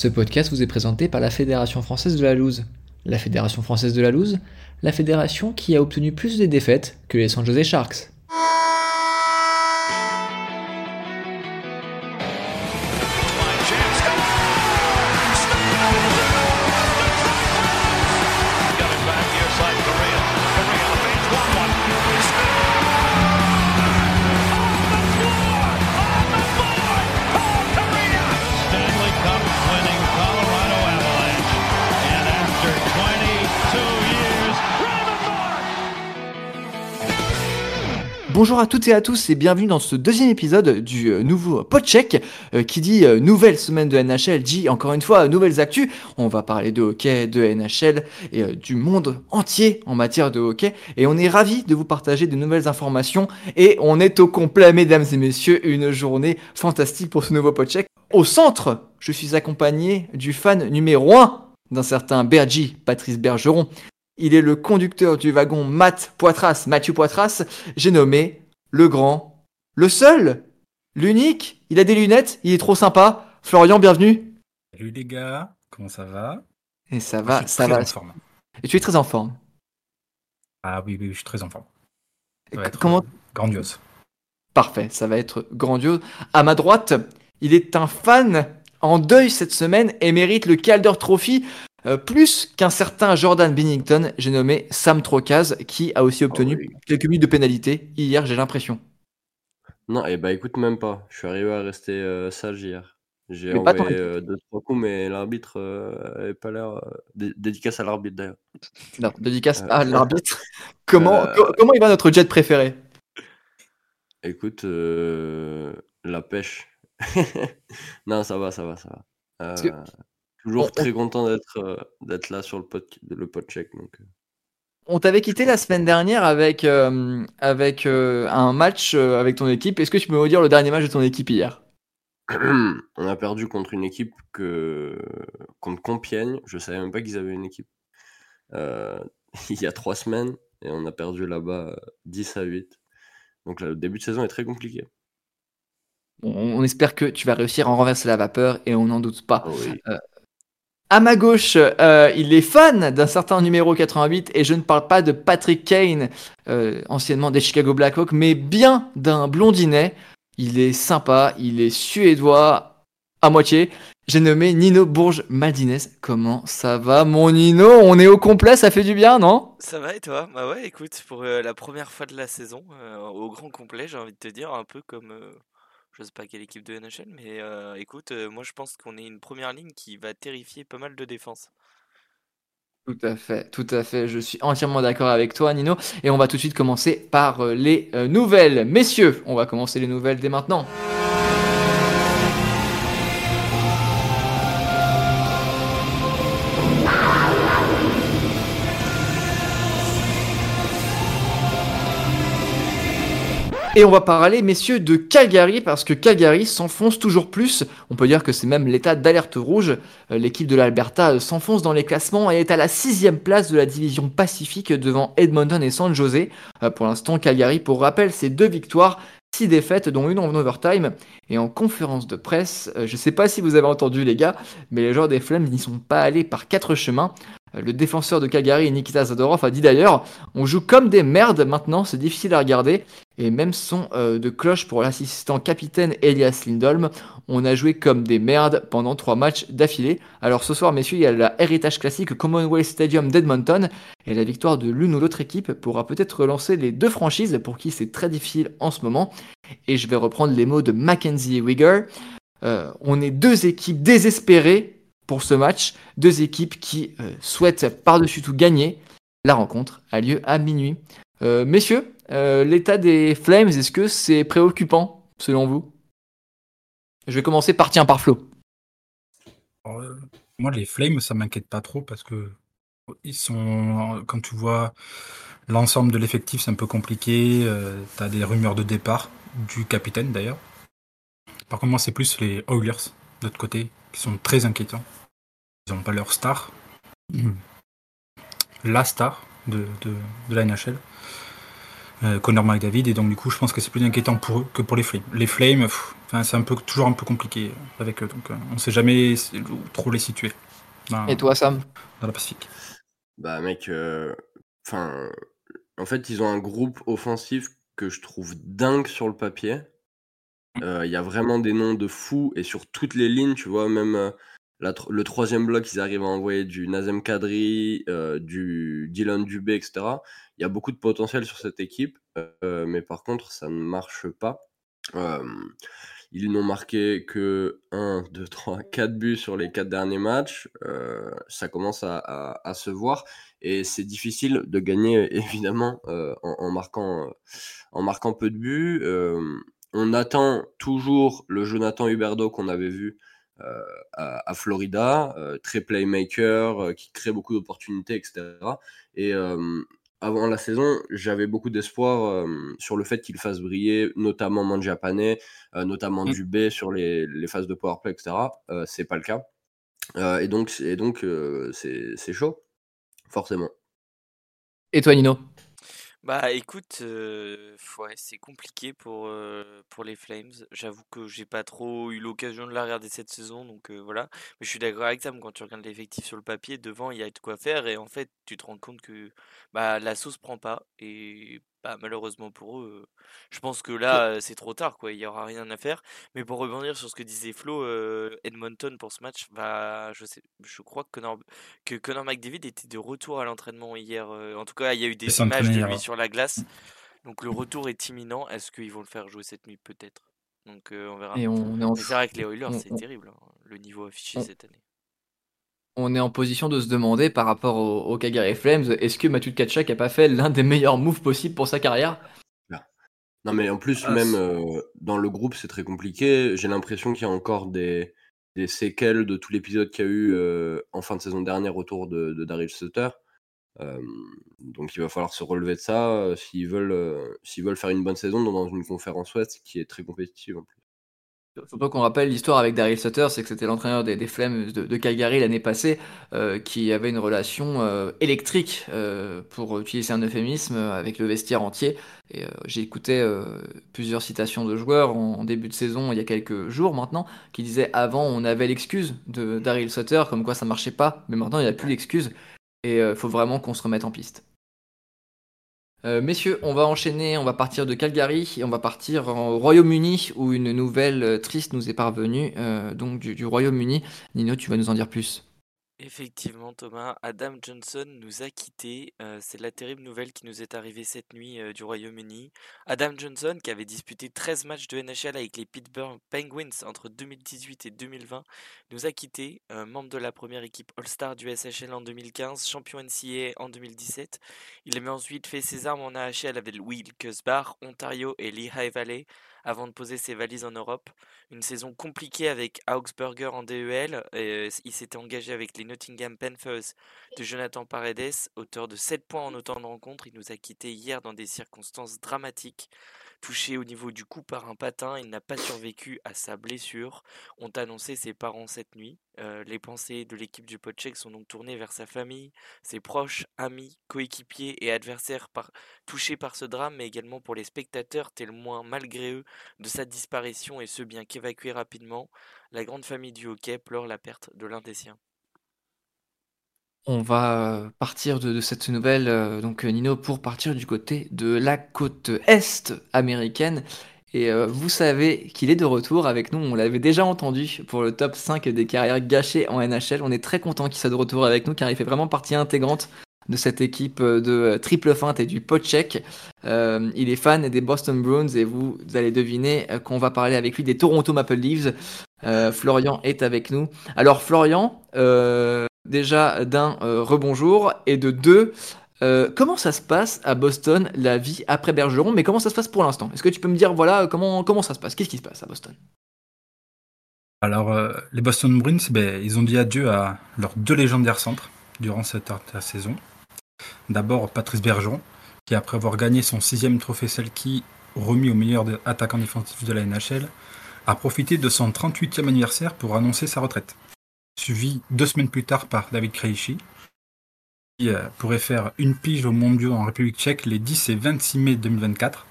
Ce podcast vous est présenté par la Fédération française de la loose. La Fédération française de la loose, la fédération qui a obtenu plus de défaites que les San Jose Sharks. Bonjour à toutes et à tous et bienvenue dans ce deuxième épisode du euh, nouveau Podcheck euh, qui dit euh, nouvelle semaine de NHL, dit encore une fois nouvelles actus. On va parler de hockey, de NHL et du monde entier en matière de hockey et on est ravis de vous partager de nouvelles informations et on est au complet mesdames et messieurs, une journée fantastique pour ce nouveau Podcheck. Au centre, je suis accompagné du fan numéro 1 d'un certain Bergy, Patrice Bergeron. Il est le conducteur du wagon Matt Poitras, Mathieu Poitras. J'ai nommé le grand, le seul, l'unique. Il a des lunettes, il est trop sympa. Florian, bienvenue. Salut les gars, comment ça va? Et ça va, ça va. en forme. Et tu es très en forme. Ah oui, oui, oui, je suis très en forme. Ça va être Comment euh, grandiose. Parfait, ça va être grandiose. À ma droite, il est un fan en deuil cette semaine et mérite le Calder Trophy euh, plus qu'un certain Jordan Bennington. J'ai nommé Sam Trocaz qui a aussi obtenu oui. quelques minutes de pénalité hier, j'ai l'impression. Non, et bah écoute, même pas. Je suis arrivé à rester euh, sage hier. J'ai envoyé euh, deux, trois coups, mais l'arbitre euh, avait pas l'air. dé- dédicace à l'arbitre d'ailleurs. Non, dédicace à l'arbitre. Comment, co- comment il va notre jet préféré? Écoute, la pêche. non, ça va, ça va, ça va. Parce que- toujours on- on- très content d'être euh, d'être là sur le pod, le. Donc, euh. On t'avait quitté la semaine dernière avec, euh, avec euh, un match avec ton équipe. Est-ce que tu peux me redire le dernier match de ton équipe hier? On a perdu contre une équipe que contre Compiègne. Je savais même pas qu'ils avaient une équipe. Il y a trois semaines et on a perdu là-bas euh, 10 à 8. Donc là, le début de saison est très compliqué. on, on espère que tu vas réussir à en renverser la vapeur et on n'en doute pas. Ah. À ma gauche, euh, il est fan d'un certain numéro 88 et je ne parle pas de Patrick Kane, euh, anciennement des Chicago Blackhawks, mais bien d'un blondinet. Il est sympa, il est suédois à moitié. J'ai nommé Nino Bourges Maldinez. Comment ça va, mon Nino? On est au complet, ça fait du bien, non? Ça va et toi? Bah ouais, écoute, pour euh, la première fois de la saison, au grand complet, j'ai envie de te dire, un peu comme, je sais pas quelle équipe de NHL, mais euh, écoute, euh, moi je pense qu'on est une première ligne qui va terrifier pas mal de défense. Tout à fait, tout à fait. Je suis entièrement d'accord avec toi, Nino. Et on va tout de suite commencer par euh, les nouvelles. Messieurs, on va commencer les nouvelles dès maintenant. Et on va parler, messieurs, de Calgary, parce que Calgary s'enfonce toujours plus. On peut dire que c'est même l'état d'alerte rouge. Euh, L'équipe de l'Alberta euh, s'enfonce dans les classements et est à la sixième place de la division Pacifique devant Edmonton et San Jose. Euh, Pour l'instant, Calgary, pour rappel, c'est deux victoires, six défaites, dont une en overtime. Et en conférence de presse, je sais pas si vous avez entendu les gars, mais les joueurs des Flames n'y sont pas allés par quatre chemins. Euh, Le défenseur de Calgary, Nikita Zadorov, a dit d'ailleurs On joue comme des merdes maintenant, c'est difficile à regarder. Et même son euh, de cloche pour l'assistant capitaine Elias Lindholm. On a joué comme des merdes pendant trois matchs d'affilée. Alors ce soir, messieurs, il y a la héritage classique Commonwealth Stadium d'Edmonton. Et la victoire de l'une ou l'autre équipe pourra peut-être relancer les deux franchises pour qui c'est très difficile en ce moment. Et je vais reprendre les mots de Mackenzie Wigger. Euh, on est deux équipes désespérées pour ce match. Deux équipes qui euh, souhaitent par-dessus tout gagner. La rencontre a lieu à minuit. Euh, messieurs, euh, l'état des Flames, est-ce que c'est préoccupant selon vous? Je vais commencer par tiens par Flo. Euh, moi, les Flames, ça m'inquiète pas trop parce que ils sont, quand tu vois l'ensemble de l'effectif, c'est un peu compliqué. tu as des rumeurs de départ du capitaine d'ailleurs. Par contre, moi, c'est plus les Oilers de l'autre côté qui sont très inquiétants. Ils n'ont pas leur star, la star de, de, de la NHL. euh, Connor McDavid, et donc du coup, je pense que c'est plus inquiétant pour eux que pour les Flames. Les Flames, c'est un peu, toujours un peu compliqué avec eux, donc euh, on ne sait jamais trop les situer dans, Et toi, Sam? dans la Pacifique. Bah mec, euh, enfin, en fait, ils ont un groupe offensif que je trouve dingue sur le papier. Euh, Il y a vraiment des noms de fous et sur toutes les lignes, tu vois, même euh, le troisième bloc, ils arrivent à envoyer du Nazem Kadri, euh, du Dylan Dubé, etc. Il y a beaucoup de potentiel sur cette équipe, euh, mais par contre, ça ne marche pas. Euh, ils n'ont marqué que 1, 2, 3, 4 buts sur les 4 derniers matchs. Ça commence à, se voir et c'est difficile de gagner évidemment en, marquant, en marquant peu de buts. On attend toujours le Jonathan Huberdeau qu'on avait vu à, à Florida, euh, très playmaker, euh, qui crée beaucoup d'opportunités, etc. Et euh, avant la saison, j'avais beaucoup d'espoir euh, sur le fait qu'il fasse briller notamment Mangiapane, euh, notamment Mm. Dubé sur les, les phases de powerplay, etc. Euh, c'est pas le cas. Euh, et donc, et donc euh, c'est c'est chaud, forcément. Et toi, Nino? Bah écoute, c'est compliqué pour, pour les Flames. J'avoue que j'ai pas trop eu l'occasion de la regarder cette saison, donc voilà. Mais je suis d'accord avec Sam, quand tu regardes l'effectif sur le papier, devant il y a de quoi faire, et en fait tu te rends compte que bah, la sauce prend pas, et bah, malheureusement pour eux, je pense que là c'est trop tard, quoi, il y aura rien à faire. Mais pour rebondir sur ce que disait Flo, Edmonton pour ce match, bah je sais, je crois que Connor, que Connor McDavid était de retour à l'entraînement hier. en tout cas, il y a eu des images de lui sur la glace. Donc le retour est imminent. Est-ce qu'ils vont le faire jouer cette nuit? Peut-être. Donc euh, on verra. Et on est en, c'est vrai que les Oilers, c'est terrible, hein, le niveau affiché on- cette année. On est en position de se demander par rapport au, au Calgary Flames, est-ce que Mathieu Tkachuk a pas fait l'un des meilleurs moves possibles pour sa carrière? Non, mais en plus, Ah, même euh, dans le groupe, c'est très compliqué. J'ai l'impression qu'il y a encore des, des séquelles de tout l'épisode qu'il y a eu euh, en fin de saison dernière autour de, de Daryl Sutter. Euh, donc il va falloir se relever de ça euh, s'ils veulent, euh, s'ils veulent faire une bonne saison dans dans une conférence ouest qui est très compétitive en plus. Surtout qu'on rappelle l'histoire avec Daryl Sutter, c'est que c'était l'entraîneur des, Flames de, Calgary l'année passée, euh, qui avait une relation euh, électrique, euh, pour utiliser un euphémisme, avec le vestiaire entier. Et j'ai écouté plusieurs citations de joueurs en, en début de saison, il y a quelques jours maintenant, qui disaient avant on avait l'excuse de Daryl Sutter, comme quoi ça marchait pas, mais maintenant il n'y a plus l'excuse, et il faut vraiment qu'on se remette en piste. Euh, messieurs, on va enchaîner, on va partir de Calgary et on va partir au Royaume-Uni où une nouvelle euh, triste nous est parvenue, euh, donc du, du Royaume-Uni. Nino, tu vas nous en dire plus. Effectivement, Thomas, Adam Johnson nous a quittés. Euh, c'est la terrible nouvelle qui nous est arrivée cette nuit euh, du Royaume-Uni. Adam Johnson, qui avait disputé 13 matchs de NHL avec les Pittsburgh Penguins entre 2018 et 2020, nous a quittés. Euh, membre de la première équipe All-Star du SHL en 2015, champion NCAA en 2017. Il avait ensuite fait ses armes en AHL avec Wilkes-Barre, Ontario et Lehigh Valley avant de poser ses valises en Europe. Une saison compliquée avec Augsburger en DEL. et, il s'était engagé avec les Nottingham Panthers de Jonathan Paredes, auteur de 7 points en autant de rencontres. Il nous a quittés hier dans des circonstances dramatiques. Touché au niveau du cou par un patin, il n'a pas survécu à sa blessure. Ont annoncé ses parents cette nuit. Euh, les pensées de l'équipe du Podcheck sont donc tournées vers sa famille, ses proches, amis, coéquipiers et adversaires touchés par ce drame, mais également pour les spectateurs témoins malgré eux de sa disparition et ceux bien qu'évacués rapidement. La grande famille du hockey pleure la perte de l'un des siens. On va euh, partir de, cette nouvelle, euh, donc euh, Nino, pour partir du côté de la côte est américaine. Et vous savez qu'il est de retour avec nous, on l'avait déjà entendu pour le top 5 des carrières gâchées en NHL. On est très content qu'il soit de retour avec nous car il fait vraiment partie intégrante de cette équipe de triple feinte et du pot check. Euh, il est fan des Boston Bruins et vous allez deviner qu'on va parler avec lui des Toronto Maple Leafs. Florian est avec nous. Alors Florian, déjà d'un euh, rebonjour et de deux, euh, comment ça se passe à Boston la vie après Bergeron Mais comment ça se passe pour l'instant? Est-ce que tu peux me dire voilà comment comment ça se passe? Qu'est-ce qui se passe à Boston? Alors, euh, les Boston Bruins, ben, ils ont dit adieu à leurs deux légendaires centres durant cette saison. D'abord, Patrice Bergeron, qui après avoir gagné son sixième trophée Selkie, remis au meilleur attaquant défensif de la NHL, a profité de son 38e anniversaire pour annoncer sa retraite. Suivi deux semaines plus tard par David Krejci, euh, pourrait faire une pige au mondiaux en République tchèque les 10 et 26 mai 2024.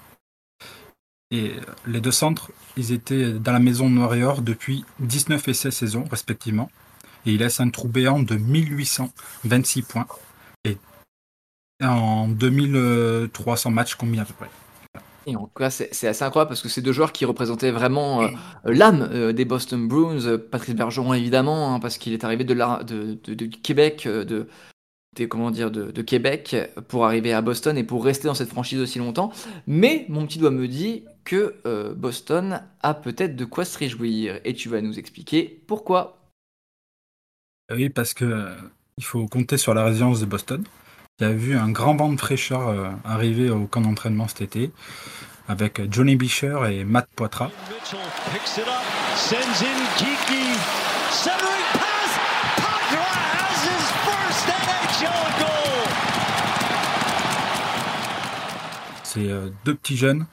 Et euh, les deux centres, ils étaient dans la maison noire et or depuis 19 et 16 saisons, respectivement. Et ils laissent un trou béant de 1826 points. Et en 2300 matchs combien à peu près? Et en tout cas, c'est assez incroyable parce que c'est deux joueurs qui représentaient vraiment euh, l'âme euh, des Boston Bruins. Euh, Patrice Bergeron, évidemment, hein, parce qu'il est arrivé de, la, de, de- de Québec, euh, de, des- comment dire, de, de Québec pour arriver à Boston et pour rester dans cette franchise aussi longtemps. Mais mon petit doigt me dit que euh, Boston a peut-être de quoi se réjouir. Et tu vas nous expliquer pourquoi. Oui, parce que euh, il faut compter sur la résilience de Boston, qui a vu un grand vent de fraîcheur euh, arriver au camp d'entraînement cet été, avec Johnny Bisher et Matt Poitras. C'est euh, deux petits jeunes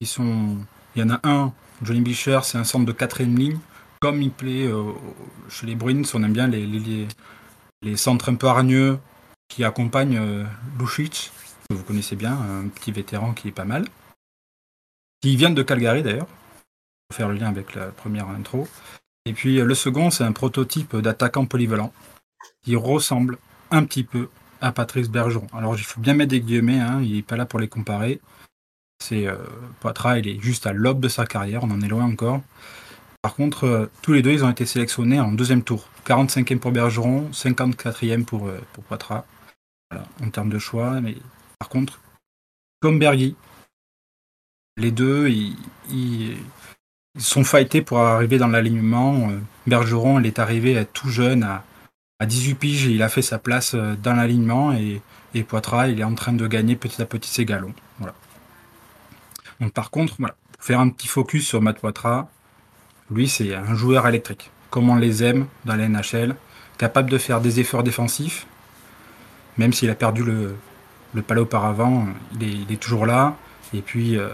qui sont. Il y en a un, Johnny Bisher, c'est un centre de quatrième ligne. Comme il plaît euh, chez les Bruins, on aime bien les- les centres un peu hargneux qui accompagnent euh, Lucic, que vous connaissez bien, un petit vétéran qui est pas mal. Qui vient de Calgary d'ailleurs, pour faire le lien avec la première intro. Et puis euh, le second, c'est un prototype d'attaquant polyvalent qui ressemble un petit peu à Patrice Bergeron. Alors il faut bien mettre des guillemets, hein, il n'est pas là pour les comparer. C'est euh, Poitras, il est juste à l'aube de sa carrière, on en est loin encore. Par contre, euh, tous les deux, ils ont été sélectionnés en deuxième tour. 45e pour Bergeron, 54e pour, pour Poitras. En termes de choix. Mais par contre, comme Bergy, les deux, ils, sont fightés pour arriver dans l'alignement. Euh, Bergeron, est arrivé tout jeune, à, à 18 piges, il a fait sa place euh, dans l'alignement. Et, et Poitras, est en train de gagner petit à petit ses galons. Voilà. Par contre, voilà, pour faire un petit focus sur Matt Poitras, lui, c'est un joueur électrique, comme on les aime dans la NHL, capable de faire des efforts défensifs, même s'il a perdu le, palais auparavant, il est, toujours là. Et puis, euh,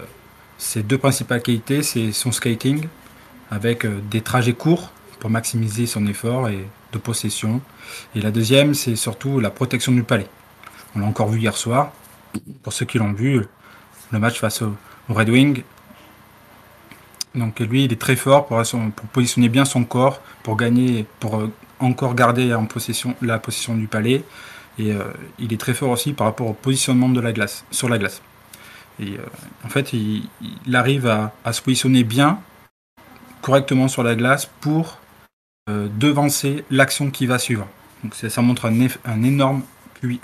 ses deux principales qualités, c'est son skating, avec euh, des trajets courts pour maximiser son effort et de possession. Et la deuxième, c'est surtout la protection du palais. On l'a encore vu hier soir. Pour ceux qui l'ont vu, le match face au, au Red Wing. Donc lui, il est très fort pour positionner bien son corps, pour gagner, pour euh, encore garder en possession la possession du palais. Et euh, il est très fort aussi par rapport au positionnement de la glace, sur la glace. Et euh, en fait, il, arrive à, se positionner bien, correctement sur la glace pour euh, devancer l'action qui va suivre. Donc ça montre un, un énorme QI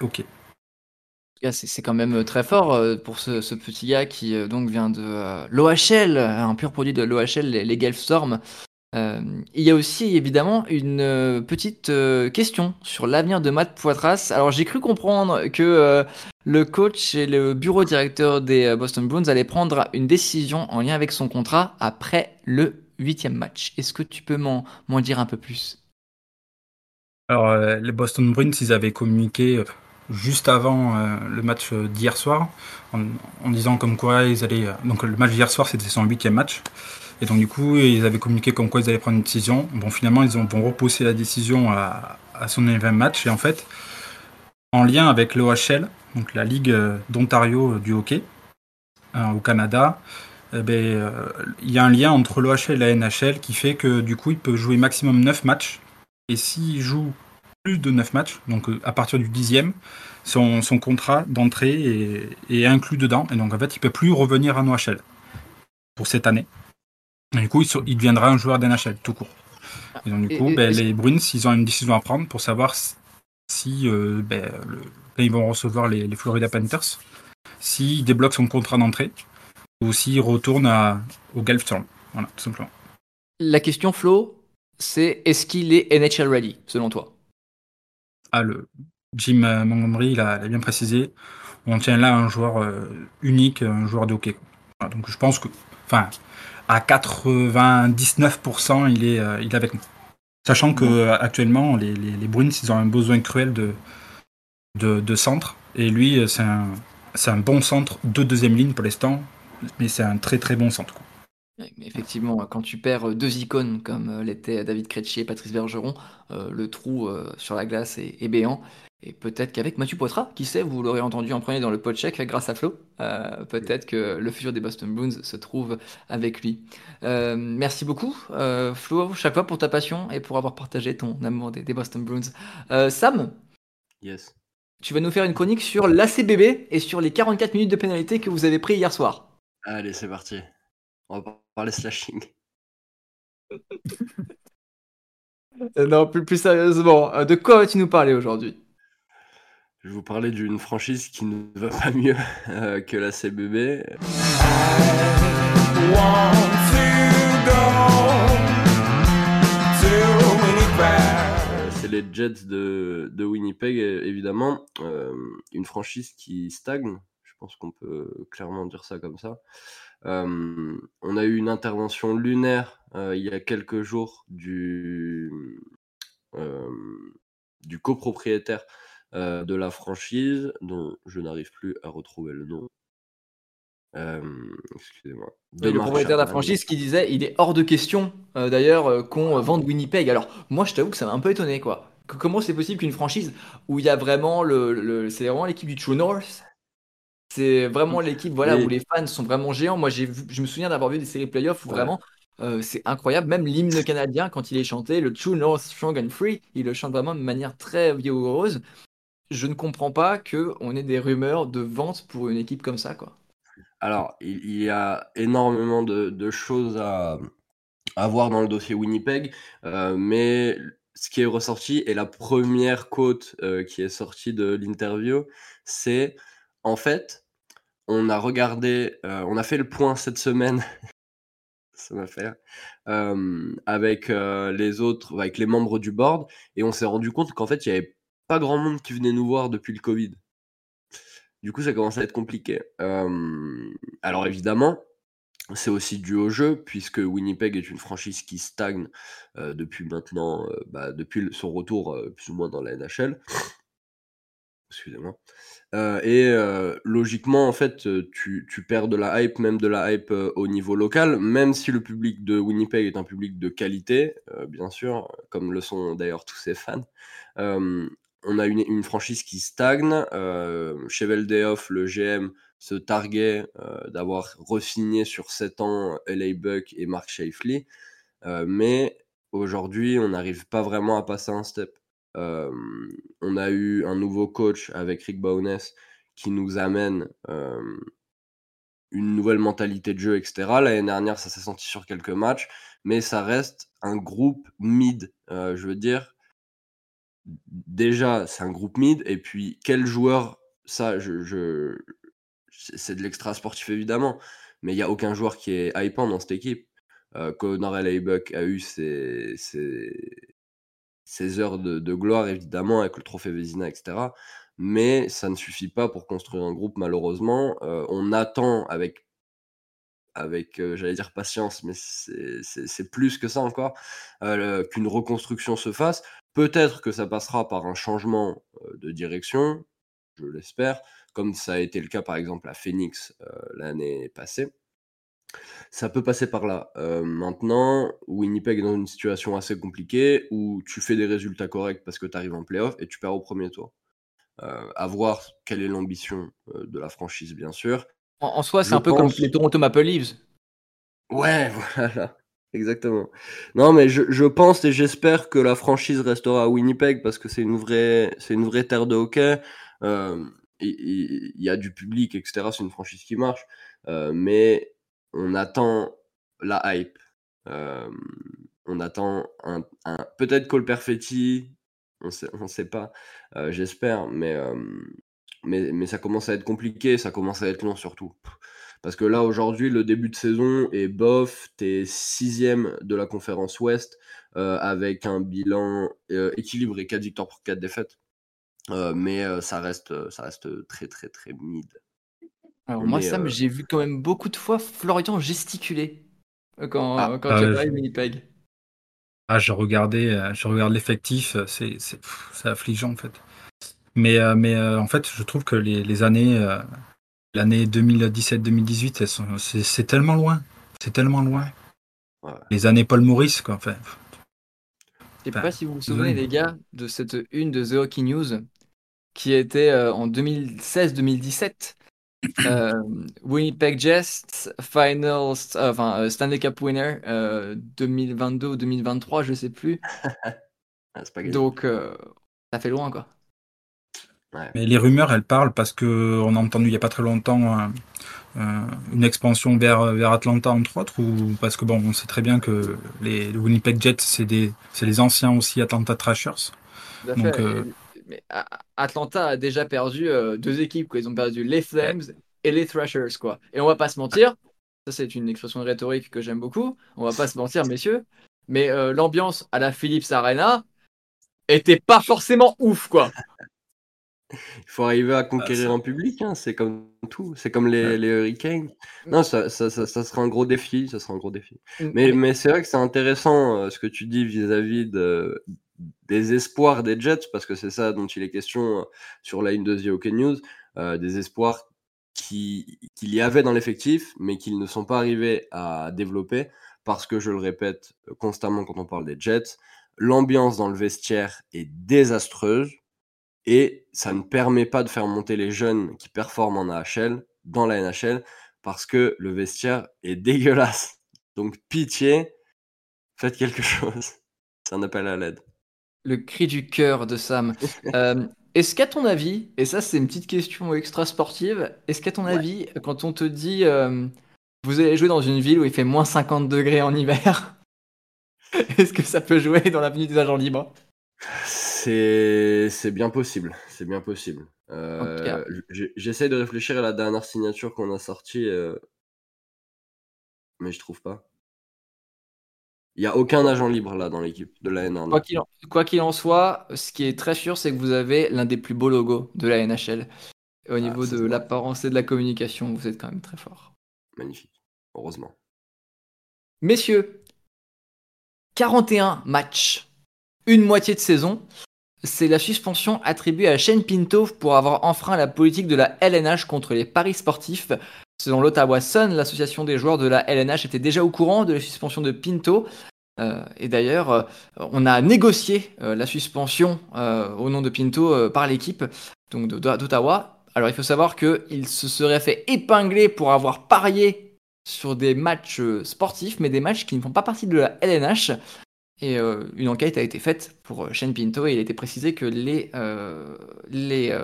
cas, C'est quand même très fort pour ce, petit gars qui donc vient de l'OHL, un pur produit de l'OHL, les, les Gulf Storm. Euh, il y a aussi évidemment une euh, petite euh, question sur l'avenir de Matt Poitras. Alors j'ai cru comprendre que le coach et le bureau directeur des Boston Bruins allaient prendre une décision en lien avec son contrat après le huitième match. Est-ce que tu peux m'en dire un peu plus? Alors, les Boston Bruins, ils avaient communiqué juste avant le match d'hier soir, en, disant comme quoi ils allaient. donc, le match d'hier soir, c'était son huitième match. Et donc, du coup, ils avaient communiqué comme quoi ils allaient prendre une décision. Bon, finalement, ils ont, vont repousser la décision à, à son 9 match. Et en fait, en lien avec l'OHL, donc la Ligue euh, d'Ontario euh, du hockey, euh, au Canada, eh ben, il y a un lien entre l'OHL et la NHL qui fait que du coup, il peut jouer maximum 9 matchs. Et s'il joue plus de 9 matchs, donc à partir du dixième, son, son contrat d'entrée est, inclus dedans. Et donc en fait, il peut plus revenir en OHL pour cette année. Et du coup, il, deviendra un joueur d'NHL tout court. Et donc du Et- coup, et- ben, les Bruins, ils ont une décision à prendre pour savoir si, euh, ben, le- ils vont recevoir les, les Florida Panthers, s'ils débloquent son contrat d'entrée ou s'ils retournent à, au Gulf Storm. Voilà, tout simplement. La question Flo, c'est est-ce qu'il est NHL ready selon toi? Ah, le Jim Montgomery, il a, il a bien précisé. On tient là un joueur euh, unique, un joueur de hockey. Voilà, donc je pense que, enfin, à 99%, il est, euh, il est avec nous. Sachant que euh, actuellement, les, les, les Bruins, ils ont un besoin cruel de, de, de centre. Et lui, euh, c'est un, c'est un bon centre de deuxième ligne pour l'instant, mais c'est un très très bon centre. quoi. Effectivement, quand tu perds deux icônes comme l'étaient David Krejci et Patrice Bergeron, le trou sur la glace est, béant. Et peut-être qu'avec Mathieu Poitras, qui sait, vous l'aurez entendu en premier dans le check grâce à Flo, peut-être que le futur des Boston Bruins se trouve avec lui. merci beaucoup, Flo, chaque fois pour ta passion et pour avoir partagé ton amour des, des Boston Bruins. Sam Yes. Tu vas nous faire une chronique sur l'ACBB et sur les 44 minutes de pénalité que vous avez pris hier soir. Allez, c'est parti. On va parler slashing. non, plus, plus sérieusement, euh, de quoi vas-tu nous parler aujourd'hui? Je vous parler d'une franchise qui ne va pas mieux euh, que la CBB. c'est les Jets de, de Winnipeg, évidemment. Euh, une franchise qui stagne, je pense qu'on peut clairement dire ça comme ça. Euh, on a eu une intervention lunaire euh, il y a quelques jours du, euh, du copropriétaire de la franchise, dont je n'arrive plus à retrouver le nom. excusez-moi. le propriétaire de la franchise qui disait il est hors de question d'ailleurs qu'on vende Winnipeg. Alors moi je t'avoue que ça m'a un peu étonné quoi. comment c'est possible qu'une franchise où il y a vraiment le, c'est vraiment l'équipe du True North c'est vraiment l'équipe voilà, où les fans sont vraiment géants. Moi, j'ai je me souviens d'avoir vu des séries playoffs où vraiment euh, c'est incroyable. Même l'hymne canadien, quand il est chanté, le True North Strong and Free, il le chante vraiment de manière très vigoureuse. Je ne comprends pas qu'on ait des rumeurs de vente pour une équipe comme ça. quoi. Alors, il, y a énormément de, choses à, voir dans le dossier Winnipeg, euh, mais ce qui est ressorti et la première quote euh, qui est sortie de l'interview, c'est en fait, on a regardé, euh, on a fait le point cette semaine, ça m'a fait avec les autres, avec les membres du board, et on s'est rendu compte qu'en fait, il n'y avait pas grand monde qui venait nous voir depuis le Covid. Du coup, ça commence à être compliqué. alors évidemment, c'est aussi dû au jeu, puisque Winnipeg est une franchise qui stagne depuis maintenant, bah, depuis son retour plus ou moins dans la NHL. Excusez-moi. Euh, et euh, logiquement, en fait, euh, tu, tu, perds de la hype, même de la hype au niveau local, même si le public de Winnipeg est un public de qualité, bien sûr, comme le sont d'ailleurs tous ses fans. On a une, franchise qui stagne. Chevel Dayoff, le GM, se targuait d'avoir resigné sur 7 ans LA Buck et Mark Shafley. mais aujourd'hui, on n'arrive pas vraiment à passer un step on a eu un nouveau coach avec Rick Bowness qui nous amène une nouvelle mentalité de jeu, etc. L'année dernière, ça s'est senti sur quelques matchs, mais ça reste un groupe mid. je veux dire, déjà, c'est un groupe mid, et puis quel joueur, ça, c'est de l'extra sportif évidemment, mais il n'y a aucun joueur qui est hypant dans cette équipe. Connor L.A. Buck a eu ses, ses heures de, gloire, évidemment, avec le trophée Vézina, etc. Mais ça ne suffit pas pour construire un groupe, malheureusement. Euh, on attend avec, avec euh, j'allais dire patience, mais c'est plus que ça encore, euh, qu'une reconstruction se fasse. Peut-être que ça passera par un changement de direction, je l'espère, comme ça a été le cas par exemple à Phoenix l'année passée. Ça peut passer par là. Euh, maintenant, Winnipeg est dans une situation assez compliquée où tu fais des résultats corrects parce que tu arrives en playoff et tu perds au premier tour. Euh, à voir quelle est l'ambition euh, de la franchise, bien sûr. En, soi, c'est un peu comme les Toronto Maple Leafs. Ouais, voilà, exactement. Non, mais je, pense et j'espère que la franchise restera à Winnipeg parce que c'est une vraie, c'est une vraie terre de hockey. Il y, a du public, etc. C'est une franchise qui marche, mais on attend la hype. Euh, on attend un, peut-être Cole Perfetti, on sait, on sait pas, euh, j'espère, euh, mais, mais, ça commence à être compliqué, ça commence à être long surtout. Parce que là, aujourd'hui, le début de saison est bof, t'es sixième de la conférence Ouest, avec un bilan équilibré, 4 victoires pour 4 défaites. mais ça, reste, ça reste très très très mid. Alors moi, Sam, euh, j'ai vu quand même beaucoup de fois Florian gesticuler euh, quand, ah, quand tu as parlé de Winnipeg. Ah, je regardais, euh, je regarde l'effectif, c'est, c'est, affligeant en fait. Mais, mais en fait, je trouve que les, les années, l'année 2017-2018, c'est, c'est tellement loin. C'est tellement loin. Ouais. Les années Paul Maurice, quoi. Enfin, Je sais Enfin, pas si vous vous souvenez, les gars, de cette une de The Hockey News qui était euh, en 2016-2017. Euh, Winnipeg Jets Finals, euh, enfin euh, Stanley Cup winner euh, 2022 ou 2023, je sais plus. Ah, pas. Donc euh, ça fait loin quoi. Ouais. Mais les rumeurs, elles parlent parce que on a entendu il y a pas très longtemps euh, euh, une expansion vers, vers Atlanta entre autres, ou parce que bon, on sait très bien que les, les Winnipeg Jets, c'est des, c'est les anciens aussi Atlanta Thrashers. Donc, euh, mais Atlanta a déjà perdu euh, deux équipes. Quoi. Ils ont perdu les Flames et les Thrashers. Quoi. Et on va pas se mentir, ça c'est une expression rhétorique que j'aime beaucoup. On va pas se mentir, messieurs. Mais l'ambiance à la Philips Arena était pas forcément ouf. quoi. Il faut arriver à conquérir ça- un public, hein, c'est comme tout. C'est comme les, Ouais. les Hurricanes. Non, ça, ça, ça, ça sera un gros défi. Ça sera un gros défi. Mais, Mais- mais c'est vrai que c'est intéressant euh, ce que tu dis vis-à-vis de, des espoirs des Jets, parce que c'est ça dont il est question euh, sur la ligne de The Hockey News, euh, des espoirs qui- qu'il y avait dans l'effectif, mais qu'ils ne sont pas arrivés à développer, parce que je le répète constamment quand on parle des Jets, l'ambiance dans le vestiaire est désastreuse, et ça ne permet pas de faire monter les jeunes qui performent en AHL dans la NHL, parce que le vestiaire est dégueulasse. Donc pitié, faites quelque chose. C'est un appel à l'aide. le cri du cœur de Sam. Euh, est-ce qu'à ton avis, et ça c'est une petite question extra sportive, est-ce qu'à ton Ouais. avis, quand on te dit euh, vous allez jouer dans une ville où il fait moins 50 degrés en hiver, est-ce que ça peut jouer dans l'avenue des agents libres? C'est bien possible, c'est bien possible. Euh, J'essaie de réfléchir à la dernière signature qu'on a sortie, euh, mais je trouve pas. Il y a aucun agent libre là dans l'équipe de la NR. Quoi qu'il en, soit, ce qui est très sûr, c'est que vous avez l'un des plus beaux logos de la NHL. Et au niveau ça de l'apparence et de la communication, vous êtes quand même très fort. Magnifique, heureusement. Messieurs, 41 matchs, une moitié de saison. C'est la suspension attribuée à Shane Pinto pour avoir enfreint la politique de la LNH contre les paris sportifs. Selon l'Ottawa Sun, l'association des joueurs de la LNH était déjà au courant de la suspension de Pinto. Euh, et d'ailleurs, euh, on a négocié euh, la suspension au nom de Pinto par l'équipe d'Ottawa. Alors il faut savoir qu'il se serait fait épingler pour avoir parié sur des matchs sportifs, mais des matchs qui ne font pas partie de la LNH. Et euh, une enquête a été faite pour euh, Shane Pinto et il a été précisé que les, euh, les,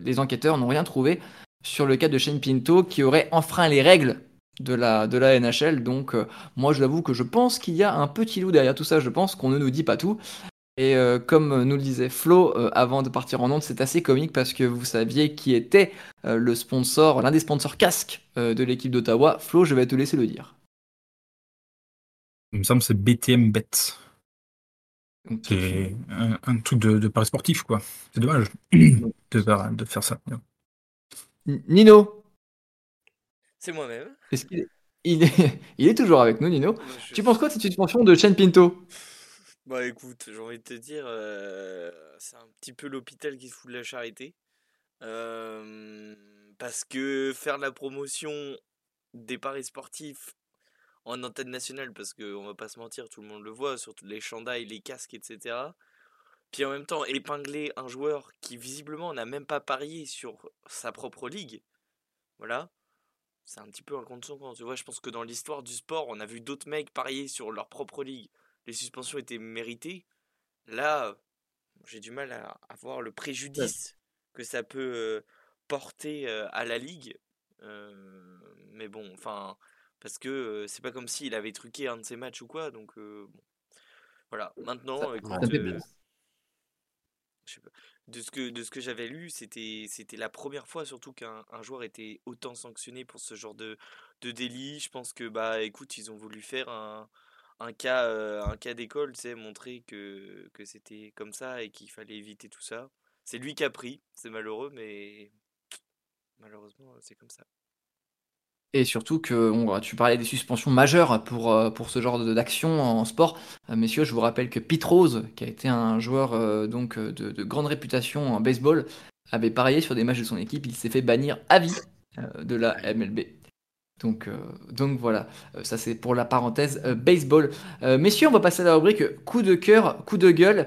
les enquêteurs n'ont rien trouvé sur le cas de Shane Pinto qui aurait enfreint les règles de la, de la NHL. Donc moi je l'avoue que je pense qu'il y a un petit loup derrière tout ça, je pense qu'on ne nous dit pas tout. Et comme nous le disait Flo avant de partir en onde, c'est assez comique parce que vous saviez qui était le sponsor, l'un des sponsors casques euh, de l'équipe d'Ottawa. Flo, je vais te laisser le dire. Il me semble que c'est BTM Bets. C'est un, un truc de, de paris sportif, quoi. C'est dommage de, faire- de faire ça. Nino, C'est moi-même. est-ce qu'il est... Il, est... il est toujours avec nous, Nino. Je- Tu penses quoi de cette suspension de Shane Pinto? Bah écoute, j'ai envie de te dire, euh, c'est un petit peu l'hôpital qui se fout de la charité. Euh, parce que faire la promotion des paris sportifs en antenne nationale, parce qu'on va pas se mentir, tout le monde le voit, surtout les chandails, les casques, etc. Puis en même temps, épingler un joueur qui visiblement n'a même pas parié sur sa propre ligue, voilà, c'est un petit peu camp. Tu vois, je pense que dans l'histoire du sport, on a vu d'autres mecs parier sur leur propre ligue les suspensions étaient méritées. Là, j'ai du mal à, à voir le préjudice que ça peut euh, porter euh, à la ligue. Euh, mais bon, enfin, parce que euh, c'est pas comme s'il avait truqué un de ses matchs ou quoi. Donc, euh, bon. voilà. Maintenant, Ça- écoute, ça me fait euh, peur. je sais pas. De ce que, de ce que j'avais lu, c'était, c'était la première fois surtout qu'un un joueur était autant sanctionné pour ce genre de, de délit. Je pense que, bah, écoute, ils ont voulu faire un, un cas, un cas d'école, sais, montrer que, que c'était comme ça et qu'il fallait éviter tout ça. C'est lui qui a pris, c'est malheureux, mais malheureusement, c'est comme ça. Et surtout que on- tu parlais des suspensions majeures pour, euh, pour ce genre d'action en sport. Euh, messieurs, je vous rappelle que Pete Rose, qui a été un joueur euh, donc, de, de grande réputation en baseball, avait parié sur des matchs de son équipe. Il s'est fait bannir à vie de la MLB. Donc, donc voilà, ça c'est pour la parenthèse baseball. Messieurs, on va passer à la rubrique coup de cœur, coup de gueule.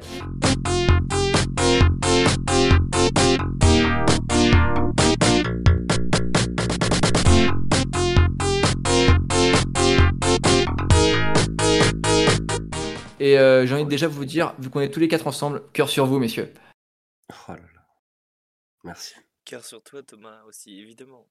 Et euh, j'ai envie de déjà vous dire, vu qu'on est tous les quatre ensemble, cœur sur vous, messieurs. Oh là là. Merci. Cœur sur toi, Thomas, aussi, évidemment.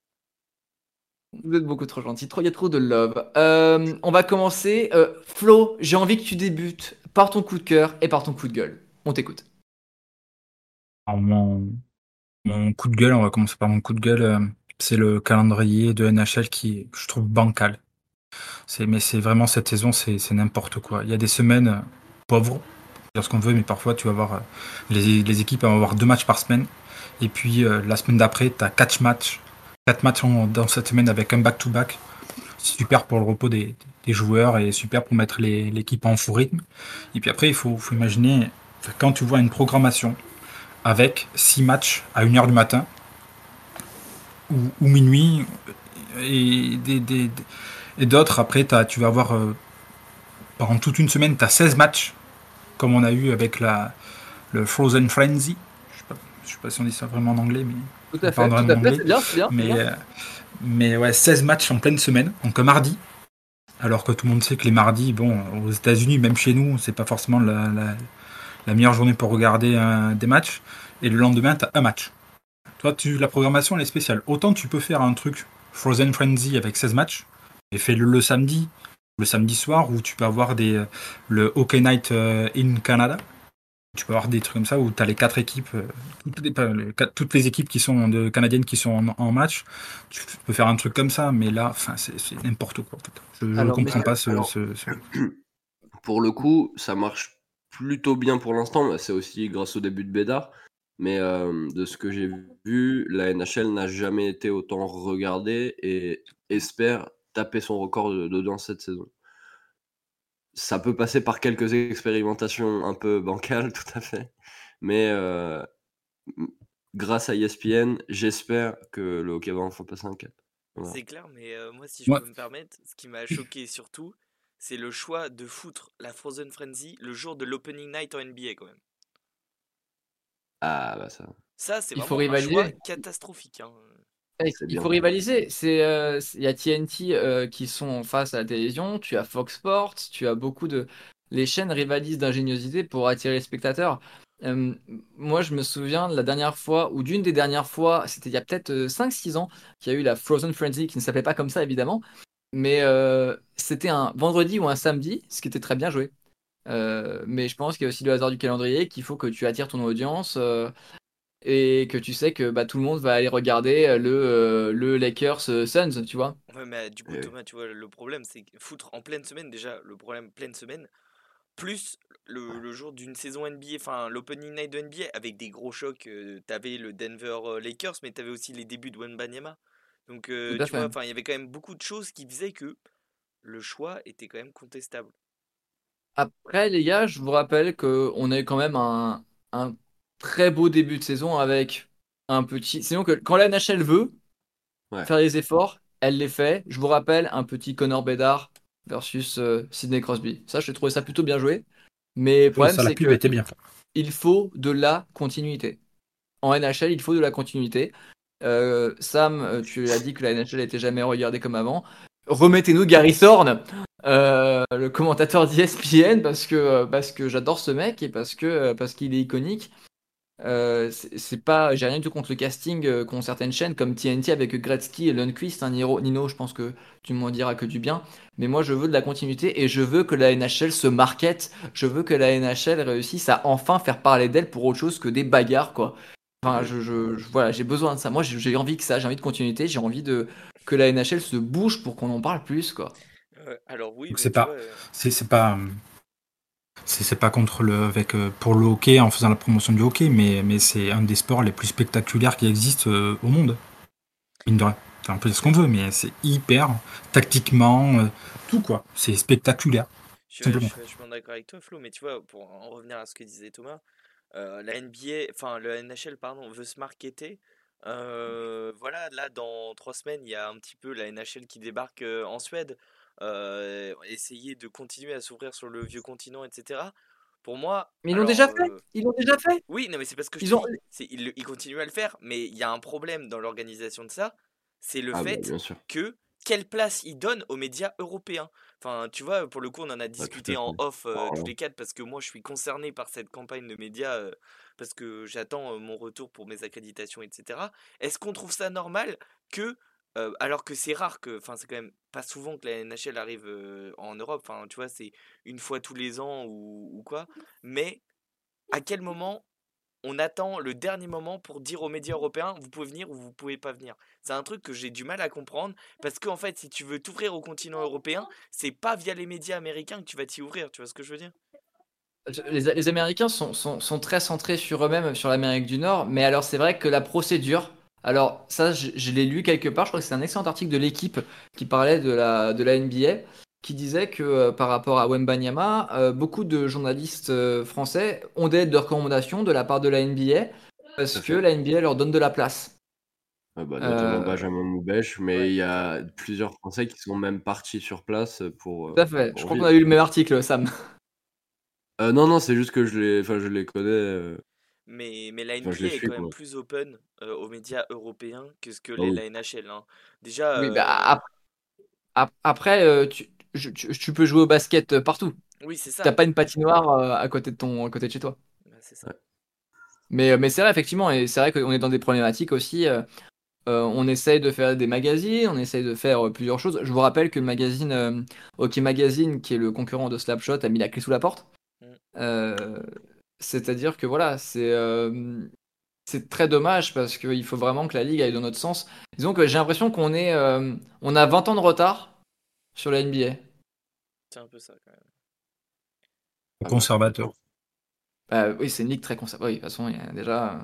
Vous êtes beaucoup trop gentil, trop, il y a trop de love. Euh, on va commencer. Euh, Flo, j'ai envie que tu débutes par ton coup de cœur et par ton coup de gueule. On t'écoute. Alors, mon, mon coup de gueule, on va commencer par mon coup de gueule, c'est le calendrier de NHL qui, je trouve, bancal. Mais c'est vraiment cette saison, c'est, n'importe quoi. Il y a des semaines pauvres, dire ce qu'on veut, mais parfois tu vas euh, les, équipes vont avoir deux matchs par semaine. Et puis euh, la semaine d'après, tu as quatre matchs. Quatre matchs dans cette semaine avec un back-to-back. C'est super pour le repos des, joueurs et super pour mettre l'équipe en fou rythme. Et puis après, il faut, imaginer, quand tu vois une programmation avec six matchs à 1h du matin ou, minuit et des- et d'autres après tu vas avoir euh, pendant toute une semaine tu as 16 matchs comme on a eu avec la le Frozen Frenzy je sais je sais pas si on dit ça vraiment en anglais mais Tout à fait, tout à fait, anglais, c'est bien, c'est bien. c'est mais, bien. euh, mais ouais, 16 matchs en pleine semaine, donc un mardi. Alors que tout le monde sait que les mardis, bon, aux États-Unis, même chez nous, c'est pas forcément la, la- la meilleure journée pour regarder un- des matchs. Et le lendemain, tu as un match. Toi, tu, la programmation, elle est spéciale. Autant tu peux faire un truc Frozen Frenzy avec 16 matchs, et fais-le le samedi, le samedi soir, où tu peux avoir des, le Hockey Night euh, in Canada. Tu peux avoir des trucs comme ça où tu as les quatre équipes, euh, toutes les, toutes équipes qui sont de, canadiennes qui sont en, en match. Tu peux faire un truc comme ça, mais là, c'est n'importe quoi. en fait. Je ne comprends mais- pas ce, alors- ce- ce- Pour le coup, ça marche plutôt bien pour l'instant. C'est aussi grâce au début de Bédard. Mais euh, de ce que j'ai vu, la NHL n'a jamais été autant regardée et espère taper son record de- dedans cette saison. Ça peut passer par quelques expérimentations un peu bancales, tout à fait. Mais euh, grâce à ESPN, j'espère que le hockey va enfin passer un cap. Voilà. C'est clair, mais euh, moi, si je Ouais. peux me permettre, ce qui m'a choqué surtout, c'est le choix de foutre la Frozen Frenzy le jour de l'opening night en NBA quand même. Ah bah ça. Ça, c'est Il faut vraiment un choix catastrophique. hein. Il faut rivaliser. C'est, euh, c'est- il y a TNT euh, qui sont en face à la télévision, tu as Fox Sports, tu as beaucoup de. Les chaînes rivalisent d'ingéniosité pour attirer les spectateurs. Euh, moi, je me souviens de la dernière fois, ou d'une des dernières fois, c'était il y a peut-être 5-6 ans, qu'il y a eu la Frozen Frenzy, qui ne s'appelait pas comme ça évidemment, mais euh, c'était un vendredi ou un samedi, ce qui était très bien joué. Euh, mais je pense qu'il y a aussi le hasard du calendrier, qu'il faut que tu attires ton audience. Et que tu sais que bah, tout le monde va aller regarder euh, le, euh, le Lakers euh, Suns, tu vois. Ouais, mais du coup. Thomas, tu vois, le problème, c'est que foutre en pleine semaine, déjà, le problème pleine semaine, plus le, le jour d'une saison NBA, enfin l'opening night de NBA, avec des gros chocs. euh, t'avais le Denver Lakers, mais t'avais aussi les débuts de Wembanyama. Donc, euh, tu vois, il y avait quand même beaucoup de choses qui faisaient que le choix était quand même contestable. Après, les gars, je vous rappelle qu'on a eu quand même un, un très beau début de saison avec un petit. Sinon, que quand la NHL veut Ouais. faire des efforts, elle les fait. Je vous rappelle un petit Connor Bedard versus euh, Sidney Crosby. Ça, j'ai trouvé ça plutôt bien joué. Mais le problème, c'est que était bien il faut de la continuité. En NHL, il faut de la continuité. Euh, Sam, euh, tu as dit que la NHL n'était jamais regardée comme avant. Remettez-nous Gary Thorne, euh, le commentateur d'ESPN, parce que, parce que j'adore ce mec et parce qu'il est iconique. Euh, c'est pas, j'ai rien du tout contre le casting euh, qu'ont certaines chaînes comme TNT avec Gretzky et Lundqvist. hein, Niro- Nino, je pense que tu m'en diras que du bien. Mais moi, je veux de la continuité et je veux que la NHL se market. Je veux que la NHL réussisse à enfin faire parler d'elle pour autre chose que des bagarres, quoi. Enfin, je, je- je- voilà, j'ai besoin de ça. Moi, j'ai j'ai envie que ça, j'ai envie de continuité, j'ai envie de que la NHL se bouge pour qu'on en parle plus, quoi. Euh, alors oui, Donc mais c'est tu pas- euh, C'est c'est pas. C'est pas contre le. Avec, euh, pour le hockey, en faisant la promotion du hockey, mais, mais c'est un des sports les plus spectaculaires qui existent euh, au monde. Mine de rien. Enfin, on peut dire ce qu'on veut, mais c'est hyper tactiquement, euh, tout quoi. C'est spectaculaire. Je, suis vachement d'accord avec toi, Flo, mais tu vois, pour en revenir à ce que disait Thomas, euh, la NBA, enfin le NHL, pardon, veut se marketer euh, voilà, là, dans trois semaines, il y a un petit peu la NHL qui débarque euh, en Suède. Euh, essayer de continuer à s'ouvrir sur le vieux continent, etc. Pour moi. Mais ils l'ont déjà fait euh, Ils l'ont déjà fait Oui, non, mais c'est parce que je Ils ont- dis, ils, continuent à le faire, mais il y a un problème dans l'organisation de ça. C'est le Ah bah, fait que quelle place ils donnent aux médias européens. Enfin, tu vois, pour le coup, on en a discuté à en off euh, tous les quatre parce que moi, je suis concerné par cette campagne de médias euh, parce que j'attends euh, mon retour pour mes accréditations, etc. Est-ce qu'on trouve ça normal que, euh, alors que c'est rare que, enfin, c'est quand même pas souvent que la NHL arrive euh, en Europe. Enfin, tu vois, c'est une fois tous les ans ou, ou quoi. Mais à quel moment on attend le dernier moment pour dire aux médias européens vous pouvez venir ou vous pouvez pas venir? C'est un truc que j'ai du mal à comprendre parce qu'en fait si tu veux t'ouvrir au continent européen, c'est pas via les médias américains que tu vas t'y ouvrir, tu vois ce que je veux dire? Les, les Américains sont, sont- sont très centrés sur eux-mêmes, sur l'Amérique du Nord, mais alors c'est vrai que la procédure, alors ça je, je l'ai lu quelque part, je crois que c'est un excellent article de l'équipe qui parlait de la, de la NBA, qui disait que euh, par rapport à Wembanyama, euh, beaucoup de journalistes euh, français ont des lettres de recommandation de la part de la NBA parce que la NBA leur donne de la place. Ah bah, notamment Euh, Benjamin Moubèche, mais ouais. il y a plusieurs Français qui sont même partis sur place pour, Tout à fait, je crois qu'on a eu le même article, Sam. Non, non, c'est juste que je les, enfin, je les connais. Mais, mais la NBA est quand même plus open euh, aux médias européens que ce que Ah oui. la NHL. hein. Déjà, Oui, bah, euh, ap- ap- après, euh, tu, tu- tu peux jouer au basket partout. oui, c'est ça. T'as pas une patinoire à côté de ton, à côté de chez toi. Bah, c'est ça. Mais, mais c'est vrai, effectivement, et c'est vrai qu'on est dans des problématiques aussi. on essaye de faire des magazines, on essaye de faire plusieurs choses. Je vous rappelle que le magazine Hockey Magazine, qui est le concurrent de Slapshot, a mis la clé sous la porte. Mm. C'est-à-dire que voilà, c'est euh, c'est très dommage parce qu'il faut vraiment que la ligue aille dans notre sens. Disons que j'ai l'impression qu'on est, euh, on a 20 ans de retard sur la NBA. C'est un peu ça quand même. Conservateur. Bah, oui, c'est une ligue très conservatrice. Oui, de toute façon, il y a déjà. euh,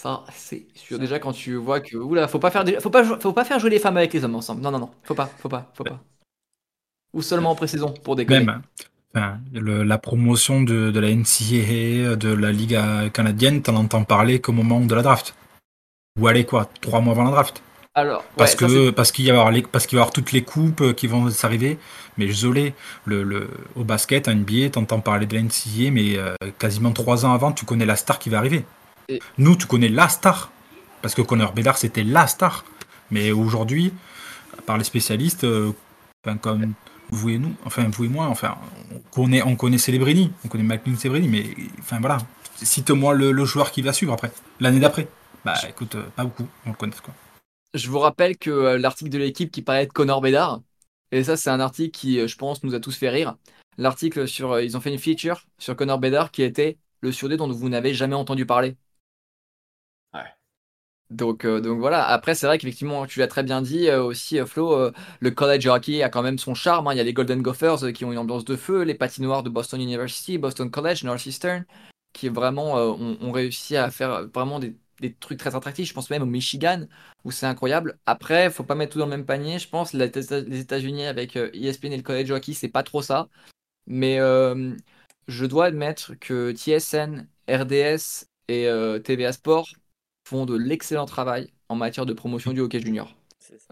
Ça, c'est sûr. Déjà, quand tu vois que. Oula, faut pas faire, des- faut pas, jou- faut pas faire jouer les femmes avec les hommes ensemble. Non, non, non. Faut pas, faut pas, faut pas. Ou seulement en pré-saison, pour déconner. Même, enfin, le- la promotion de, de la NCAA, de la Ligue euh, canadienne, t'en entends parler qu'au moment de la draft. Ou allez quoi, trois mois avant la draft. Alors, Parce ouais, ça, que parce qu'il y avoir les parce qu'il va y avoir toutes les coupes euh, qui vont s'arriver. Mais désolé, le, le au basket, en NBA, t'entends parler de la NCAA, mais euh, quasiment trois ans avant, tu connais la star qui va arriver. Et- Nous, tu connais la star, parce que Connor Bedard c'était la star. Mais aujourd'hui, par les spécialistes, euh, enfin, comme vous et nous, enfin vous et moi, enfin on connaît on connaît Celebrini, on connaît McLean Celebrini, mais enfin voilà, cite-moi le, joueur qui va suivre après, l'année d'après. Bah écoute, euh, pas beaucoup, on le connaît quoi. Je vous rappelle que euh, l'article de l'équipe qui parlait de Connor Bedard, et ça, c'est un article qui, euh, je pense, nous a tous fait rire. L'article sur. ils ont fait une feature sur Connor Bedard qui était le surdé dont vous n'avez jamais entendu parler. Donc, euh, donc voilà. Après, c'est vrai qu'effectivement, tu l'as très bien dit euh, aussi, euh, Flo, le college hockey a quand même son charme. hein. Il y a les Golden Gophers qui ont une ambiance de feu, les patinoires de Boston University, Boston College, Northeastern, qui vraiment ont, ont réussi à faire vraiment des, des trucs très attractifs. Je pense même au Michigan, où c'est incroyable. Après, faut pas mettre tout dans le même panier. Je pense les États-Unis avec ESPN et le college hockey, c'est pas trop ça. Mais je dois admettre que TSN, RDS et TVA Sport font de l'excellent travail en matière de promotion du hockey junior.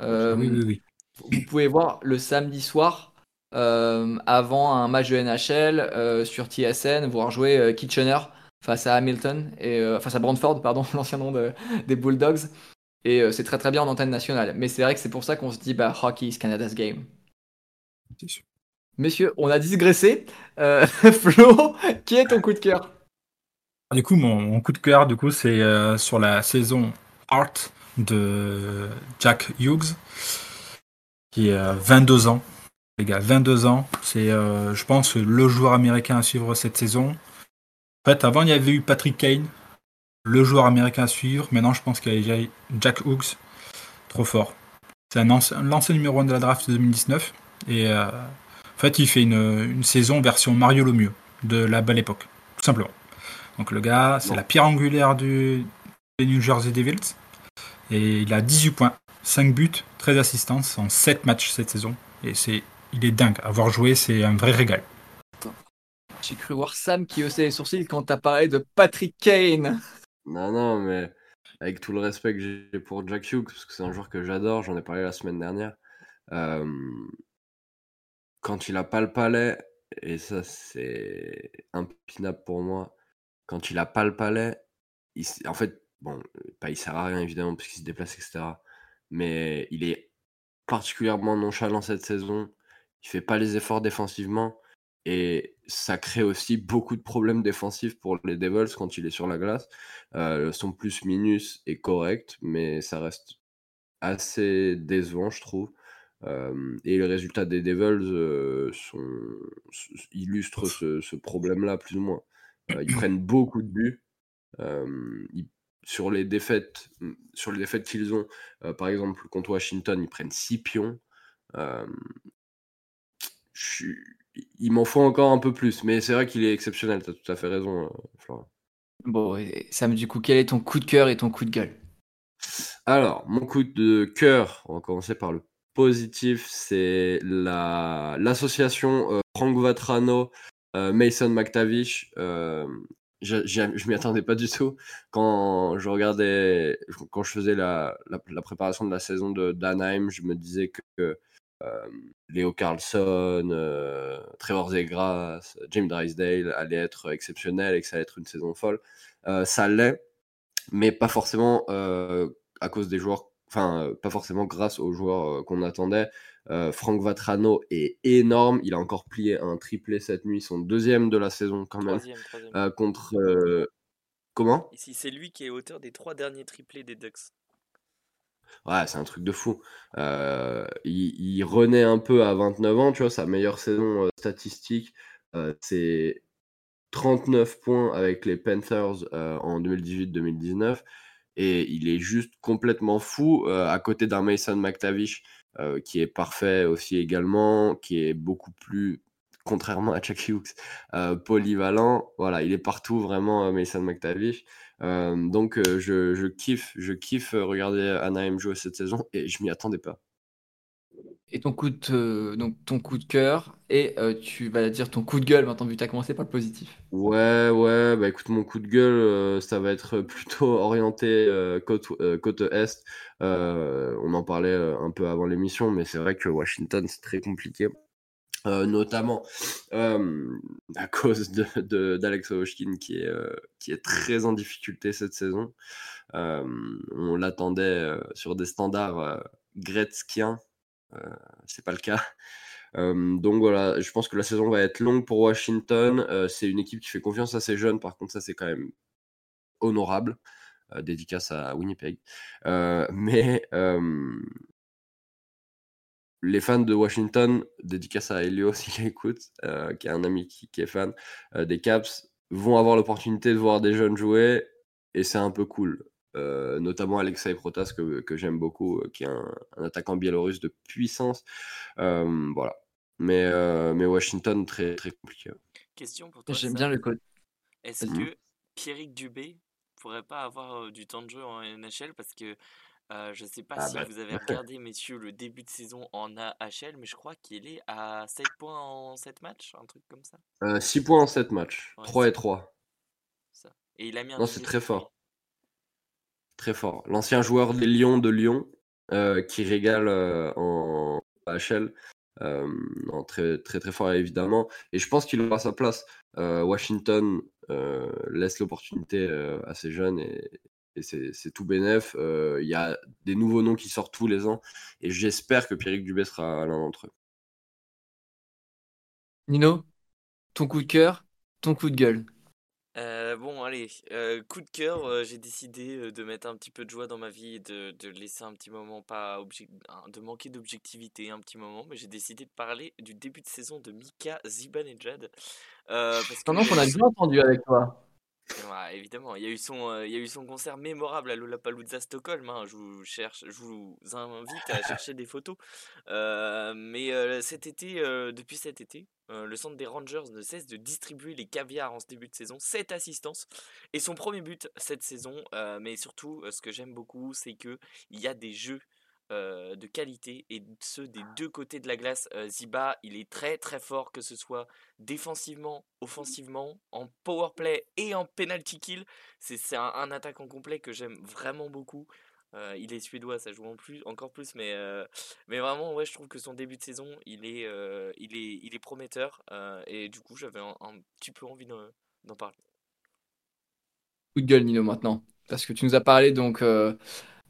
Euh, oui, oui, oui. Vous pouvez voir le samedi soir, euh, avant un match de NHL euh, sur TSN, voir jouer euh, Kitchener face à Hamilton, et, euh, face à Brantford, pardon, l'ancien nom de- des Bulldogs. Et euh, c'est très très bien en antenne nationale. Mais c'est vrai que c'est pour ça qu'on se dit, bah, hockey is Canada's game. C'est sûr. Messieurs, on a digressé. Euh, Flo, qui est ton coup de cœur? Du coup, mon, coup de cœur, du coup, c'est euh, sur la saison Art de Jack Hughes, qui euh, 22 ans. Les gars, 22 ans. C'est, euh, je pense, le joueur américain à suivre cette saison. En fait, avant, il y avait eu Patrick Kane, le joueur américain à suivre. Maintenant, je pense qu'il y a Jack Hughes, trop fort. C'est un ancien, l'ancien numéro 1 de la draft de 2019. Et euh, en fait, il fait une, saison version Mario Lemieux de la belle époque, tout simplement. Donc le gars, c'est Bon. la pierre angulaire du, des New Jersey Devils. Et il a 18 points, 5 buts, 13 assistances en 7 matchs cette saison. Et c'est, il est dingue. Avoir joué, c'est un vrai régal. J'ai cru voir Sam qui haussait les sourcils quand t'as parlé de Patrick Kane. Non, non, mais avec tout le respect que j'ai pour Jack Hughes, parce que c'est un joueur que j'adore, j'en ai parlé la semaine dernière. Euh, quand il a pas le palais, et ça c'est impinable pour moi, quand il a pas le palais, en fait, bon, pas il sert à rien évidemment parce qu'il se déplace, etc. Mais il est particulièrement nonchalant cette saison. Il fait pas les efforts défensivement. Et ça crée aussi beaucoup de problèmes défensifs pour les Devils quand il est sur la glace. Euh, son plus minus est correct, mais ça reste assez décevant, je trouve. Euh, et les résultats des Devils euh, illustrent ce, problème-là, plus ou moins. Euh, ils prennent beaucoup de buts. sur les défaites, sur les défaites qu'ils ont, par exemple contre Washington, ils prennent 6 pions. Il m'en faut encore un peu plus, mais c'est vrai qu'il est exceptionnel, tu as tout à fait raison, euh, Florent. Bon, Sam, du coup, quel est ton coup de cœur et ton coup de gueule? Alors, mon coup de cœur, on va commencer par le positif, c'est la l'association euh, Frank Vatrano, euh, Mason McTavish. je, je m'y attendais pas du tout quand je regardais, quand je faisais la, préparation de la saison de d'Anaheim, je me disais que euh, Léo Carlson, euh, Trevor Zegras, James Drysdale allaient être exceptionnels et que ça allait être une saison folle. Euh, ça l'est, mais pas forcément à cause des joueurs, enfin, pas forcément grâce aux joueurs qu'on attendait. Franck Vatrano est énorme. Il a encore plié un triplé cette nuit, son deuxième de la saison quand même. contre. comment? C'est lui qui est auteur des trois derniers triplés des Ducks? Ouais, c'est un truc de fou. Euh, il, renaît un peu à 29 ans, tu vois, sa meilleure saison euh, statistique, euh, c'est 39 points avec les Panthers en 2018-2019. Et il est juste complètement fou à côté d'un Mason McTavish qui est parfait aussi également, qui est beaucoup plus, contrairement à Chuck Hughes, polyvalent. Voilà, il est partout vraiment Mason McTavish. Euh, donc euh, je, je, kiffe, je kiffe regarder Anaheim jouer cette saison et je m'y attendais pas. Et ton coup de, donc coup de cœur et euh, tu vas dire ton coup de gueule maintenant vu que tu as commencé par le positif. Ouais, ouais, bah écoute, mon coup de gueule, ça va être plutôt orienté côte, est. on en parlait un peu avant l'émission, mais c'est vrai que Washington, c'est très compliqué. Euh, notamment euh, à cause de, d'Alex Ovechkin qui est, euh, qui est très en difficulté cette saison. on l'attendait sur des standards gretzkiens, c'est pas le cas. donc voilà, je pense que la saison va être longue pour Washington. c'est une équipe qui fait confiance à ses jeunes, par contre ça c'est quand même honorable. dédicace à Winnipeg. mais les fans de Washington, dédicace à Elio s'il écoute, euh, qui est un ami qui, est fan euh, des Caps, vont avoir l'opportunité de voir des jeunes jouer et c'est un peu cool. Euh, notamment Alexei Protas que, j'aime beaucoup, qui est un, attaquant biélorusse de puissance. voilà. Mais, mais Washington, très, très compliqué. Question pour toi. J'aime bien le code. Est-ce que Pierrick Dubé pourrait pas avoir du temps de jeu en NHL parce que euh, je ne sais pas ah si bah, vous avez regardé, messieurs, le début de saison en AHL, mais je crois qu'il est à 7 points en 7 matchs, un truc comme ça. 6 euh, points en 7 matchs, 3 et 3. Ça. Et il a mis un Non, c'est très fort. Très fort. L'ancien joueur des Lions de Lyon, euh, qui régale en AHL. très, très très fort évidemment et je pense qu'il aura sa place Washington laisse l'opportunité à ces jeunes et, c'est tout bénef. Euh, il y a des nouveaux noms qui sortent tous les ans et j'espère que Pierrick Dubé sera l'un d'entre eux. Nino, ton coup de cœur, ton coup de gueule. Euh, bon, allez, euh, coup de cœur, j'ai décidé de mettre un petit peu de joie dans ma vie et de, de laisser un petit moment, pas de manquer d'objectivité un petit moment, mais j'ai décidé de parler du début de saison de Mika Zibanejad. Euh, parce qu'on a bien entendu avec toi évidemment, il y, a eu son, euh, il y a eu son concert mémorable à Lollapalooza Stockholm. Hein. Je, vous cherche, je vous invite à chercher des photos. Euh, mais euh, cet été, depuis cet été, le centre des Rangers ne cesse de distribuer les caviars en ce début de saison. 7 assistances. Et son premier but cette saison, mais surtout, ce que j'aime beaucoup, c'est qu'il y a des jeux euh, de qualité et ceux des deux côtés de la glace. Euh, Ziba, il est très très fort, que ce soit défensivement, offensivement, en power play et en penalty kill. C'est c'est un, un attaquant complet que j'aime vraiment beaucoup. Euh, il est suédois, ça joue en plus, encore plus, mais, euh, mais vraiment, ouais, je trouve que son début de saison, il est, euh, il est, il est prometteur. euh, et du coup, j'avais un, un petit peu envie d'en d'en parler. Coup de gueule, Nino, maintenant. Parce que tu nous as parlé donc euh,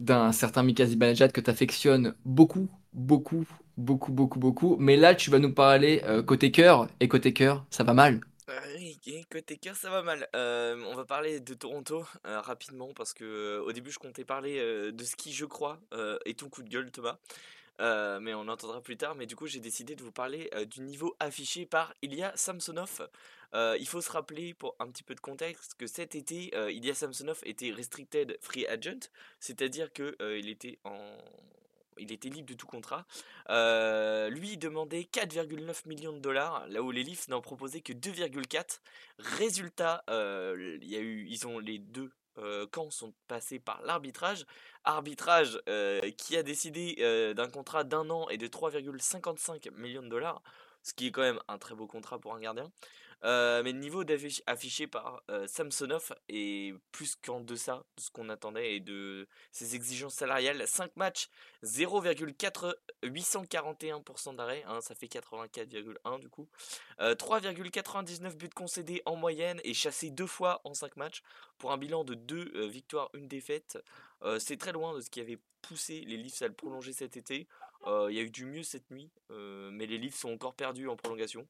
d'un certain Mika Zibanejad que tu affectionnes beaucoup, beaucoup, beaucoup, beaucoup, beaucoup. Mais là, tu vas nous parler euh, côté cœur. Et côté cœur, ça va mal. Euh, et côté cœur, ça va mal. On va parler de Toronto rapidement parce que au début, je comptais parler de ce qui, je crois, est ton coup de gueule, Thomas. Euh, mais on entendra plus tard. Mais du coup, j'ai décidé de vous parler euh, du niveau affiché par Ilya Samsonov. Euh, il faut se rappeler, pour un petit peu de contexte, que cet été, Ilya Samsonov était restricted free agent, c'est-à-dire que il était en il était libre de tout contrat. Euh, lui demandait 4,9 millions de dollars, là où les Leafs n'en proposaient que 2,4. Résultat, euh, y a eu, ils ont les deux euh, camps sont passés par l'arbitrage. Arbitrage euh, qui a décidé euh, d'un contrat d'un an et de 3,55 millions de dollars, ce qui est quand même un très beau contrat pour un gardien. Euh, mais le niveau affiché par euh, Samsonov est plus qu'en deçà de ce qu'on attendait et de ses exigences salariales. 5 matchs, 0,841% d'arrêt, hein, ça fait 84,1 du coup. Euh, 3,99 buts concédés en moyenne et chassés deux fois en 5 matchs pour un bilan de 2 victoires, une défaite. Euh, c'est très loin de ce qui avait poussé les Leafs à le prolonger cet été. Euh, Il y a eu du mieux cette nuit, euh, mais les Leafs sont encore perdus en prolongation.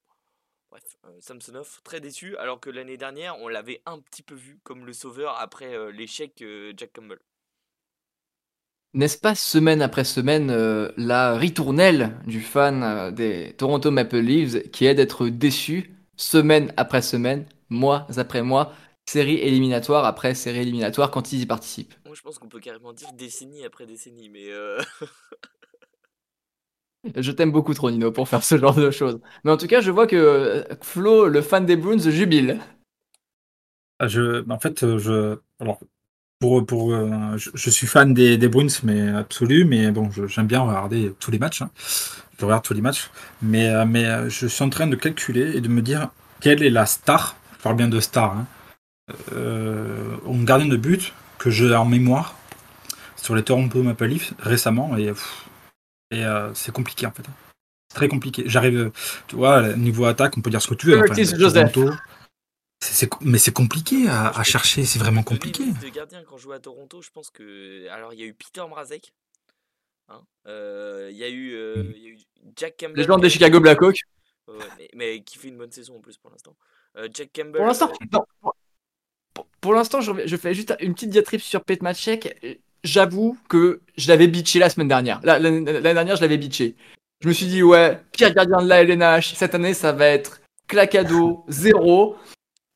Bref, euh, Samsonov très déçu, alors que l'année dernière, on l'avait un petit peu vu comme le sauveur après euh, l'échec euh, Jack Campbell. N'est-ce pas semaine après semaine euh, la ritournelle du fan des Toronto Maple Leafs qui est d'être déçu semaine après semaine, mois après mois, série éliminatoire après série éliminatoire quand ils y participent? Moi, je pense qu'on peut carrément dire décennie après décennie, mais Je t'aime beaucoup trop Nino pour faire ce genre de choses. Mais en tout cas, je vois que euh, Flo, le fan des Bruins, jubile. Ah, je, en fait, euh, je, alors, pour, pour, euh, je, suis fan des, Bruins, mais absolu, mais bon, j'aime bien regarder tous les matchs. hein. Je regarde tous les matchs, mais, mais je suis en train de calculer et de me dire quelle est la star, je parle bien de star, hein, en gardien de but que j'ai en mémoire sur les Toronto Maple Leafs récemment, et, et euh, c'est compliqué en fait. C'est très compliqué. J'arrive, tu vois, niveau attaque, on peut dire ce que tu veux. Curtis Joseph. Toronto, c'est- c'est- mais c'est compliqué à, à chercher, c'est vraiment compliqué. de gardiens quand je jouais à Toronto, je pense que. Alors, il y a eu Peter Mrazek. hein, euh, Il y, a eu, euh, Mhm. il y a eu Jack Campbell. Les joueurs des Chicago Blackhawks. Ouais, mais, mais qui fait une bonne saison en plus pour l'instant. Euh, Jack Campbell. Pour l'instant, euh, pour- pour, pour l'instant, je, fais juste une petite diatribe sur Petmacek. J'avoue que je l'avais bitché la semaine dernière. La- L'année dernière, je l'avais bitché. Je me suis dit, ouais, pire gardien de la LNH. Cette année, ça va être clacado, zéro.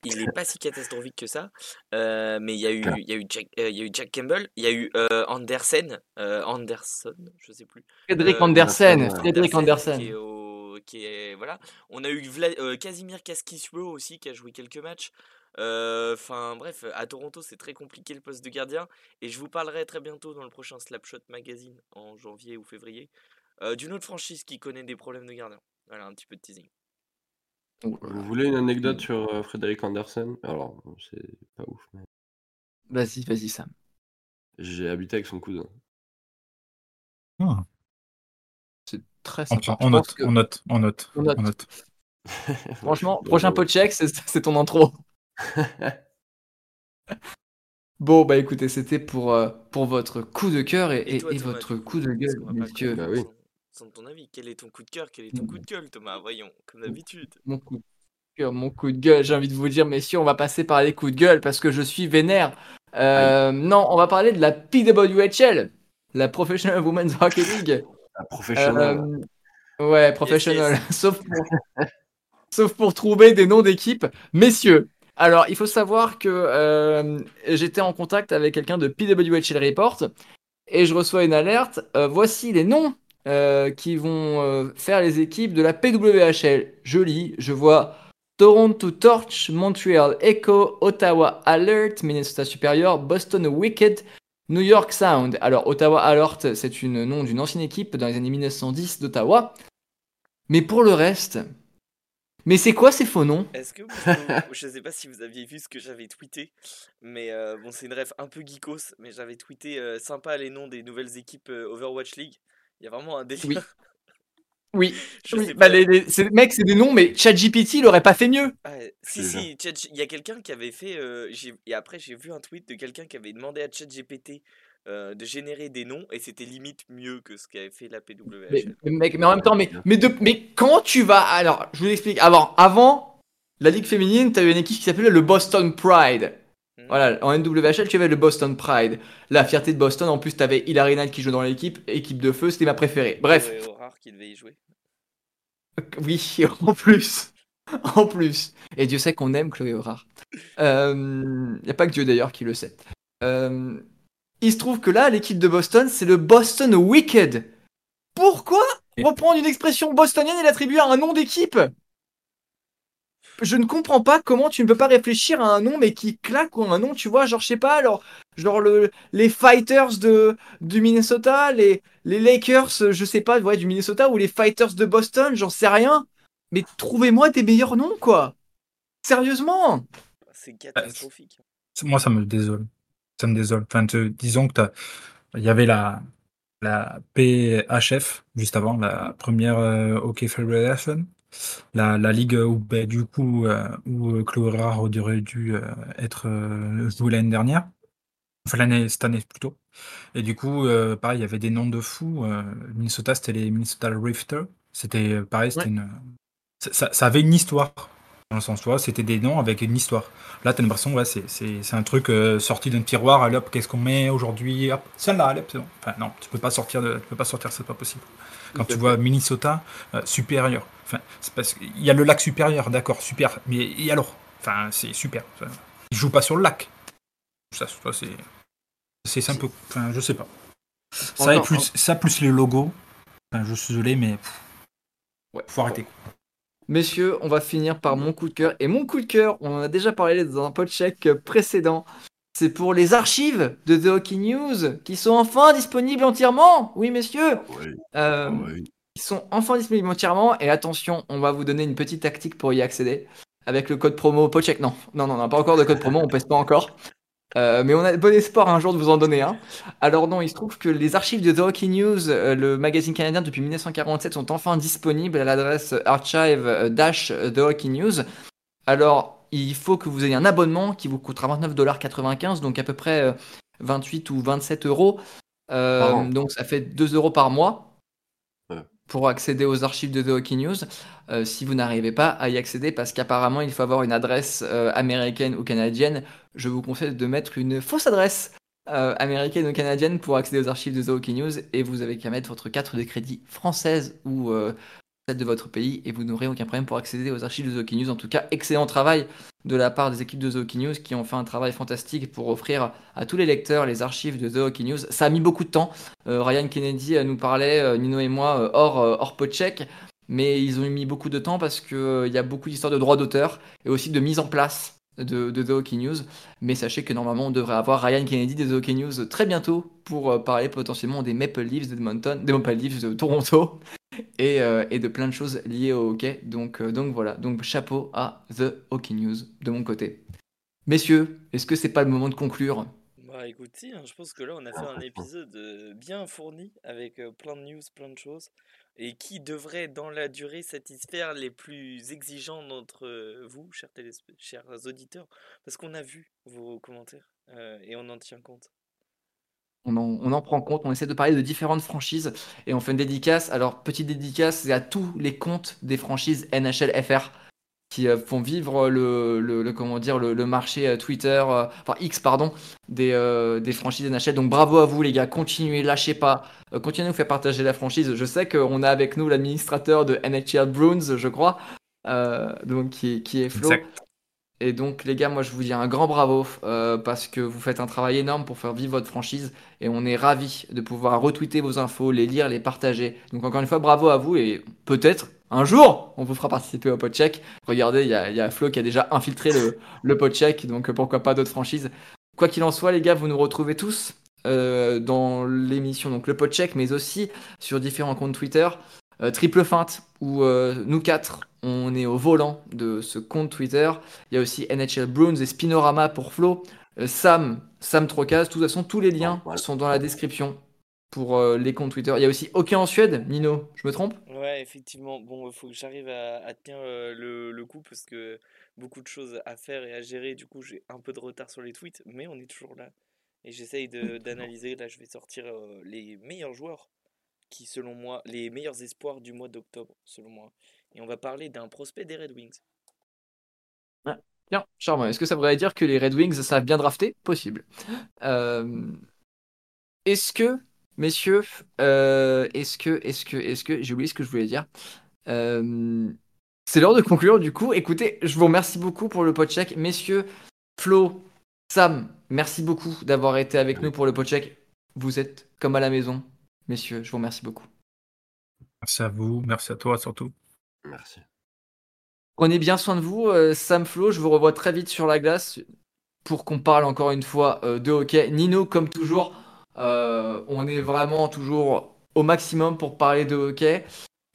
il est pas si catastrophique que ça. Euh, mais il y a eu, il y a eu Jack, euh, il y a eu Jack Campbell, il y a eu euh, Andersen, euh, Anderson, je sais plus. Frédéric Euh, Andersen, Andersen, Frédéric Qui Andersen. est au, qui est voilà. On a eu Vla- euh, Casimir Kaskisuo aussi qui a joué quelques matchs. Euh, Enfin bref, à Toronto c'est très compliqué le poste de gardien et je vous parlerai très bientôt dans le prochain Slapshot Magazine en janvier ou février euh, d'une autre franchise qui connaît des problèmes de gardien. Voilà un petit peu de teasing. Vous voulez une anecdote sur euh, Frédéric Andersen? Alors, c'est pas ouf, mais Vas-y, vas-y, Sam. j'ai habité avec son cousin. Ah, C'est très on, sympa. on pense note, que- on note, on note, On note. on note. Franchement, prochain bon. pot check, c'est ton intro. Bon, bah écoutez, c'était pour, euh, pour votre coup de cœur et, et- toi, et Thomas, votre coup, de gueule, messieurs. Bah oui. sans, sans ton avis. Quel est ton coup de cœur Quel est ton coup de gueule, Thomas? Voyons, comme d'habitude. Mon coup de cœur, mon coup de gueule, j'ai envie de vous dire, messieurs, on va passer par les coups de gueule parce que je suis vénère. Euh, non, on va parler de la PWHL, la Professional Women's Hockey League. Un professionnel. Euh, ouais, professionnel. yes. Sauf, pour, sauf pour trouver des noms d'équipes. Messieurs, alors il faut savoir que euh, j'étais en contact avec quelqu'un de PWHL Report et je reçois une alerte. Euh, voici les noms euh, qui vont faire les équipes de la PWHL. Je lis, je vois Toronto Torch, Montreal Echo, Ottawa Alert, Minnesota Superior, Boston Wicked, New York Sound. Alors, Ottawa Alert, c'est une nom d'une ancienne équipe dans les années 1910 d'Ottawa. Mais pour le reste. Mais c'est quoi ces faux noms? Est-ce que vous, je sais pas si vous aviez vu ce que j'avais tweeté, mais euh, bon, c'est une rêve un peu geekos, mais j'avais tweeté euh, sympa les noms des nouvelles équipes euh, Overwatch League. Il y a vraiment un délire. Oui. Oui, bah, les, mecs, c'est des noms, mais ChatGPT, il aurait pas fait mieux. Ouais, si, si, il y a quelqu'un qui avait fait. euh, j'ai- et après, j'ai vu un tweet de quelqu'un qui avait demandé à ChatGPT euh, de générer des noms, et c'était limite mieux que ce qu'avait fait la PWHL. Mais, mais mec, mais en même temps, mais, mais, de, mais quand tu vas. Alors, je vous explique. Avant, avant la Ligue féminine, tu avais une équipe qui s'appelait le Boston Pride. Hmm. Voilà, en NWHL, tu avais le Boston Pride. La fierté de Boston, en plus, tu avais Hilary Knight qui joue dans l'équipe, équipe de feu, c'était ma préférée. Bref, rare qui devait y jouer. oui, en plus. En plus. Et Dieu sait qu'on aime Chloé Horard. Il n'y a pas que Dieu d'ailleurs qui le sait. Euh, il se trouve que là, l'équipe de Boston, c'est le Boston Wicked. Pourquoi reprendre une expression bostonienne et l'attribuer à un nom d'équipe? Je ne comprends pas comment tu ne peux pas réfléchir à un nom mais qui claque ou un nom, tu vois, genre je sais pas, alors genre le, les Fighters de du Minnesota, les les Lakers, je sais pas, ouais, du Minnesota ou les Fighters de Boston, j'en sais rien. Mais trouvez-moi des meilleurs noms quoi. Sérieusement. C'est catastrophique. Moi, ça me désole. Ça me désole. Enfin, te- disons que il y avait la, la PHF juste avant, la première euh, Hockey Federation, la, la ligue où, ben, du coup, euh, où euh, Chloé Rare aurait dû euh, être euh, joué l'année dernière. Enfin, l'année, cette année plutôt. Et du coup, pareil, il y avait des noms de fous. Minnesota, c'était les Minnesota Rifter. C'était pareil, c'était Ouais. une. Ça avait une histoire. Dans le sens, tu vois, c'était des noms avec une histoire. Là, t'as l'impression, ouais, c'est, un truc euh, sorti d'un tiroir. Allez hop, qu'est-ce qu'on met aujourd'hui Hop, celle-là, allez hop, c'est bon. Enfin, non, tu peux pas sortir, de, tu peux pas sortir, c'est pas possible. Quand tu vois Minnesota euh, supérieur, enfin, c'est parce qu'il y a le lac supérieur, d'accord, super. Mais et alors? Enfin, c'est super. Enfin, ils jouent pas sur le lac. Ça, c'est, c'est un peu, enfin, je sais pas. Ça et plus, ça plus les logos. Enfin, je suis désolé, mais pff, Ouais. faut arrêter. Messieurs, on va finir par mon coup de cœur. Et mon coup de cœur, on en a déjà parlé dans un podcheck précédent. C'est pour les archives de The Hockey News qui sont enfin disponibles entièrement. Oui, messieurs. Oui, Euh, oui. Ils sont enfin disponibles entièrement. Et attention, on va vous donner une petite tactique pour y accéder. Avec le code promo podcheck. Non, non, non, on n'a pas encore de code promo, on pèse pas encore. Euh, mais on a bon espoir un jour de vous en donner un. Alors non, il se trouve que les archives de The Hockey News, euh, le magazine canadien depuis 1947, sont enfin disponibles à l'adresse archive-The Hockey News. Alors, il faut que vous ayez un abonnement qui vous coûtera 29,95$, donc à peu près euh, 28 ou 27 euros. Euh, donc ça fait 2 euros par mois. Pour accéder aux archives de The Hockey News. Euh, si vous n'arrivez pas à y accéder, parce qu'apparemment il faut avoir une adresse euh, américaine ou canadienne, je vous conseille de mettre une fausse adresse euh, américaine ou canadienne pour accéder aux archives de The Hockey News et vous avez qu'à mettre votre carte de crédit française ou de votre pays et vous n'aurez aucun problème pour accéder aux archives de Hockey News. En tout cas, excellent travail de la part des équipes de Hockey News qui ont fait un travail fantastique pour offrir à tous les lecteurs les archives de Hockey News. Ça a mis beaucoup de temps. Euh, Ryan Kennedy euh, nous parlait, euh, Nino et moi, hors, hors podcheck. Mais ils ont mis beaucoup de temps parce qu'il y a beaucoup d'histoires de droits d'auteur et aussi de mise en place de, The Hockey News. Mais sachez que normalement, on devrait avoir Ryan Kennedy des The Hockey News très bientôt pour euh, parler potentiellement des Maple Leafs d'Edmonton, des Maple Leafs de Toronto et, euh, et de plein de choses liées au hockey. Donc, euh, donc voilà, donc chapeau à The Hockey News de mon côté. Messieurs, est-ce que c'est pas le moment de conclure? Bah écoute, si, hein, je pense que là on a fait un épisode bien fourni avec plein de news, plein de choses, et qui devrait dans la durée satisfaire les plus exigeants d'entre euh, vous, chers, chers auditeurs, parce qu'on a vu vos commentaires euh, et on en tient compte. on en, on en prend compte, on essaie de parler de différentes franchises et on fait une dédicace. Alors, petite dédicace, c'est à tous les comptes des franchises NHL FR qui euh, font vivre le, le, le- comment dire, le, le marché euh, Twitter, euh, enfin X, pardon, des, euh, des franchises NHL. Donc, bravo à vous, les gars. Continuez, lâchez pas. Euh, continuez à nous faire partager la franchise. Je sais qu'on a avec nous l'administrateur de NHL Bruins, je crois, donc qui, qui est Flo. Exact. Et donc, les gars, moi, je vous dis un grand bravo parce que vous faites un travail énorme pour faire vivre votre franchise et on est ravis de pouvoir retweeter vos infos, les lire, les partager. Donc, encore une fois, bravo à vous et peut-être un jour, on vous fera participer au podcheck. Regardez, il y a, il y a Flo qui a déjà infiltré le, le podcheck, donc pourquoi pas d'autres franchises. Quoi qu'il en soit, les gars, vous nous retrouvez tous euh, dans l'émission, donc le podcheck, mais aussi sur différents comptes Twitter. Euh, triple feinte, où euh, nous quatre, on est au volant de ce compte Twitter. Il y a aussi NHL Bruins et Spinorama pour Flo. Sam, Sam Trocaz, de toute façon, tous les liens sont dans la description pour euh, les comptes Twitter. Il y a aussi Hockey en Suède, Nino, je me trompe? Ouais, effectivement. Bon, il faut que j'arrive à, à tenir euh, le, le coup parce que beaucoup de choses à faire et à gérer. Du coup, j'ai un peu de retard sur les tweets, mais on est toujours là. Et j'essaye d'analyser. Là, je vais sortir euh, les meilleurs joueurs qui, selon moi, les meilleurs espoirs du mois d'octobre, selon moi. Et on va parler d'un prospect des Red Wings. Tiens, charmant. Est-ce que ça voudrait dire que les Red Wings savent bien drafter? Possible. Est-ce que, messieurs, euh, est-ce que, est-ce que, est-ce que, j'ai oublié ce que je voulais dire. Euh, C'est l'heure de conclure du coup. Écoutez, je vous remercie beaucoup pour le podcheck. Messieurs, Flo, Sam, merci beaucoup d'avoir été avec nous pour le podcheck. Vous êtes comme à la maison. Messieurs, je vous remercie beaucoup. Merci à vous, merci à toi surtout. Merci. Prenez bien soin de vous, euh, Sam Flo. Je vous revois très vite sur la glace pour qu'on parle encore une fois euh, de hockey. Nino, comme toujours, euh, on est vraiment toujours au maximum pour parler de hockey.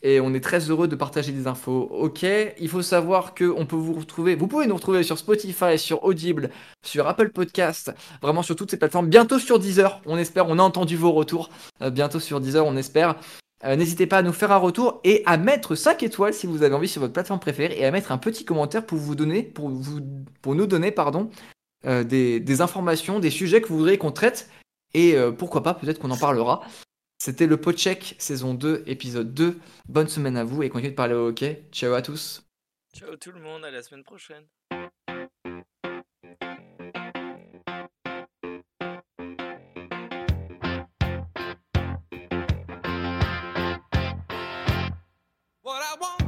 Et on est très heureux de partager des infos. Ok, il faut savoir que on peut vous retrouver, vous pouvez nous retrouver sur Spotify, sur Audible, sur Apple Podcast, vraiment sur toutes ces plateformes. Bientôt sur Deezer, on espère. On a entendu vos retours. Euh, bientôt sur Deezer, on espère. Euh, N'hésitez pas à nous faire un retour et à mettre 5 étoiles si vous avez envie sur votre plateforme préférée et à mettre un petit commentaire pour vous donner, pour vous, pour nous donner, pardon, des informations, des sujets que vous voudriez qu'on traite et euh, pourquoi pas, peut-être qu'on en parlera. C'était le Podcheck saison 2, épisode 2. Bonne semaine à vous et continuez de parler au hockey. Ciao à tous. Ciao tout le monde, à la semaine prochaine. What I want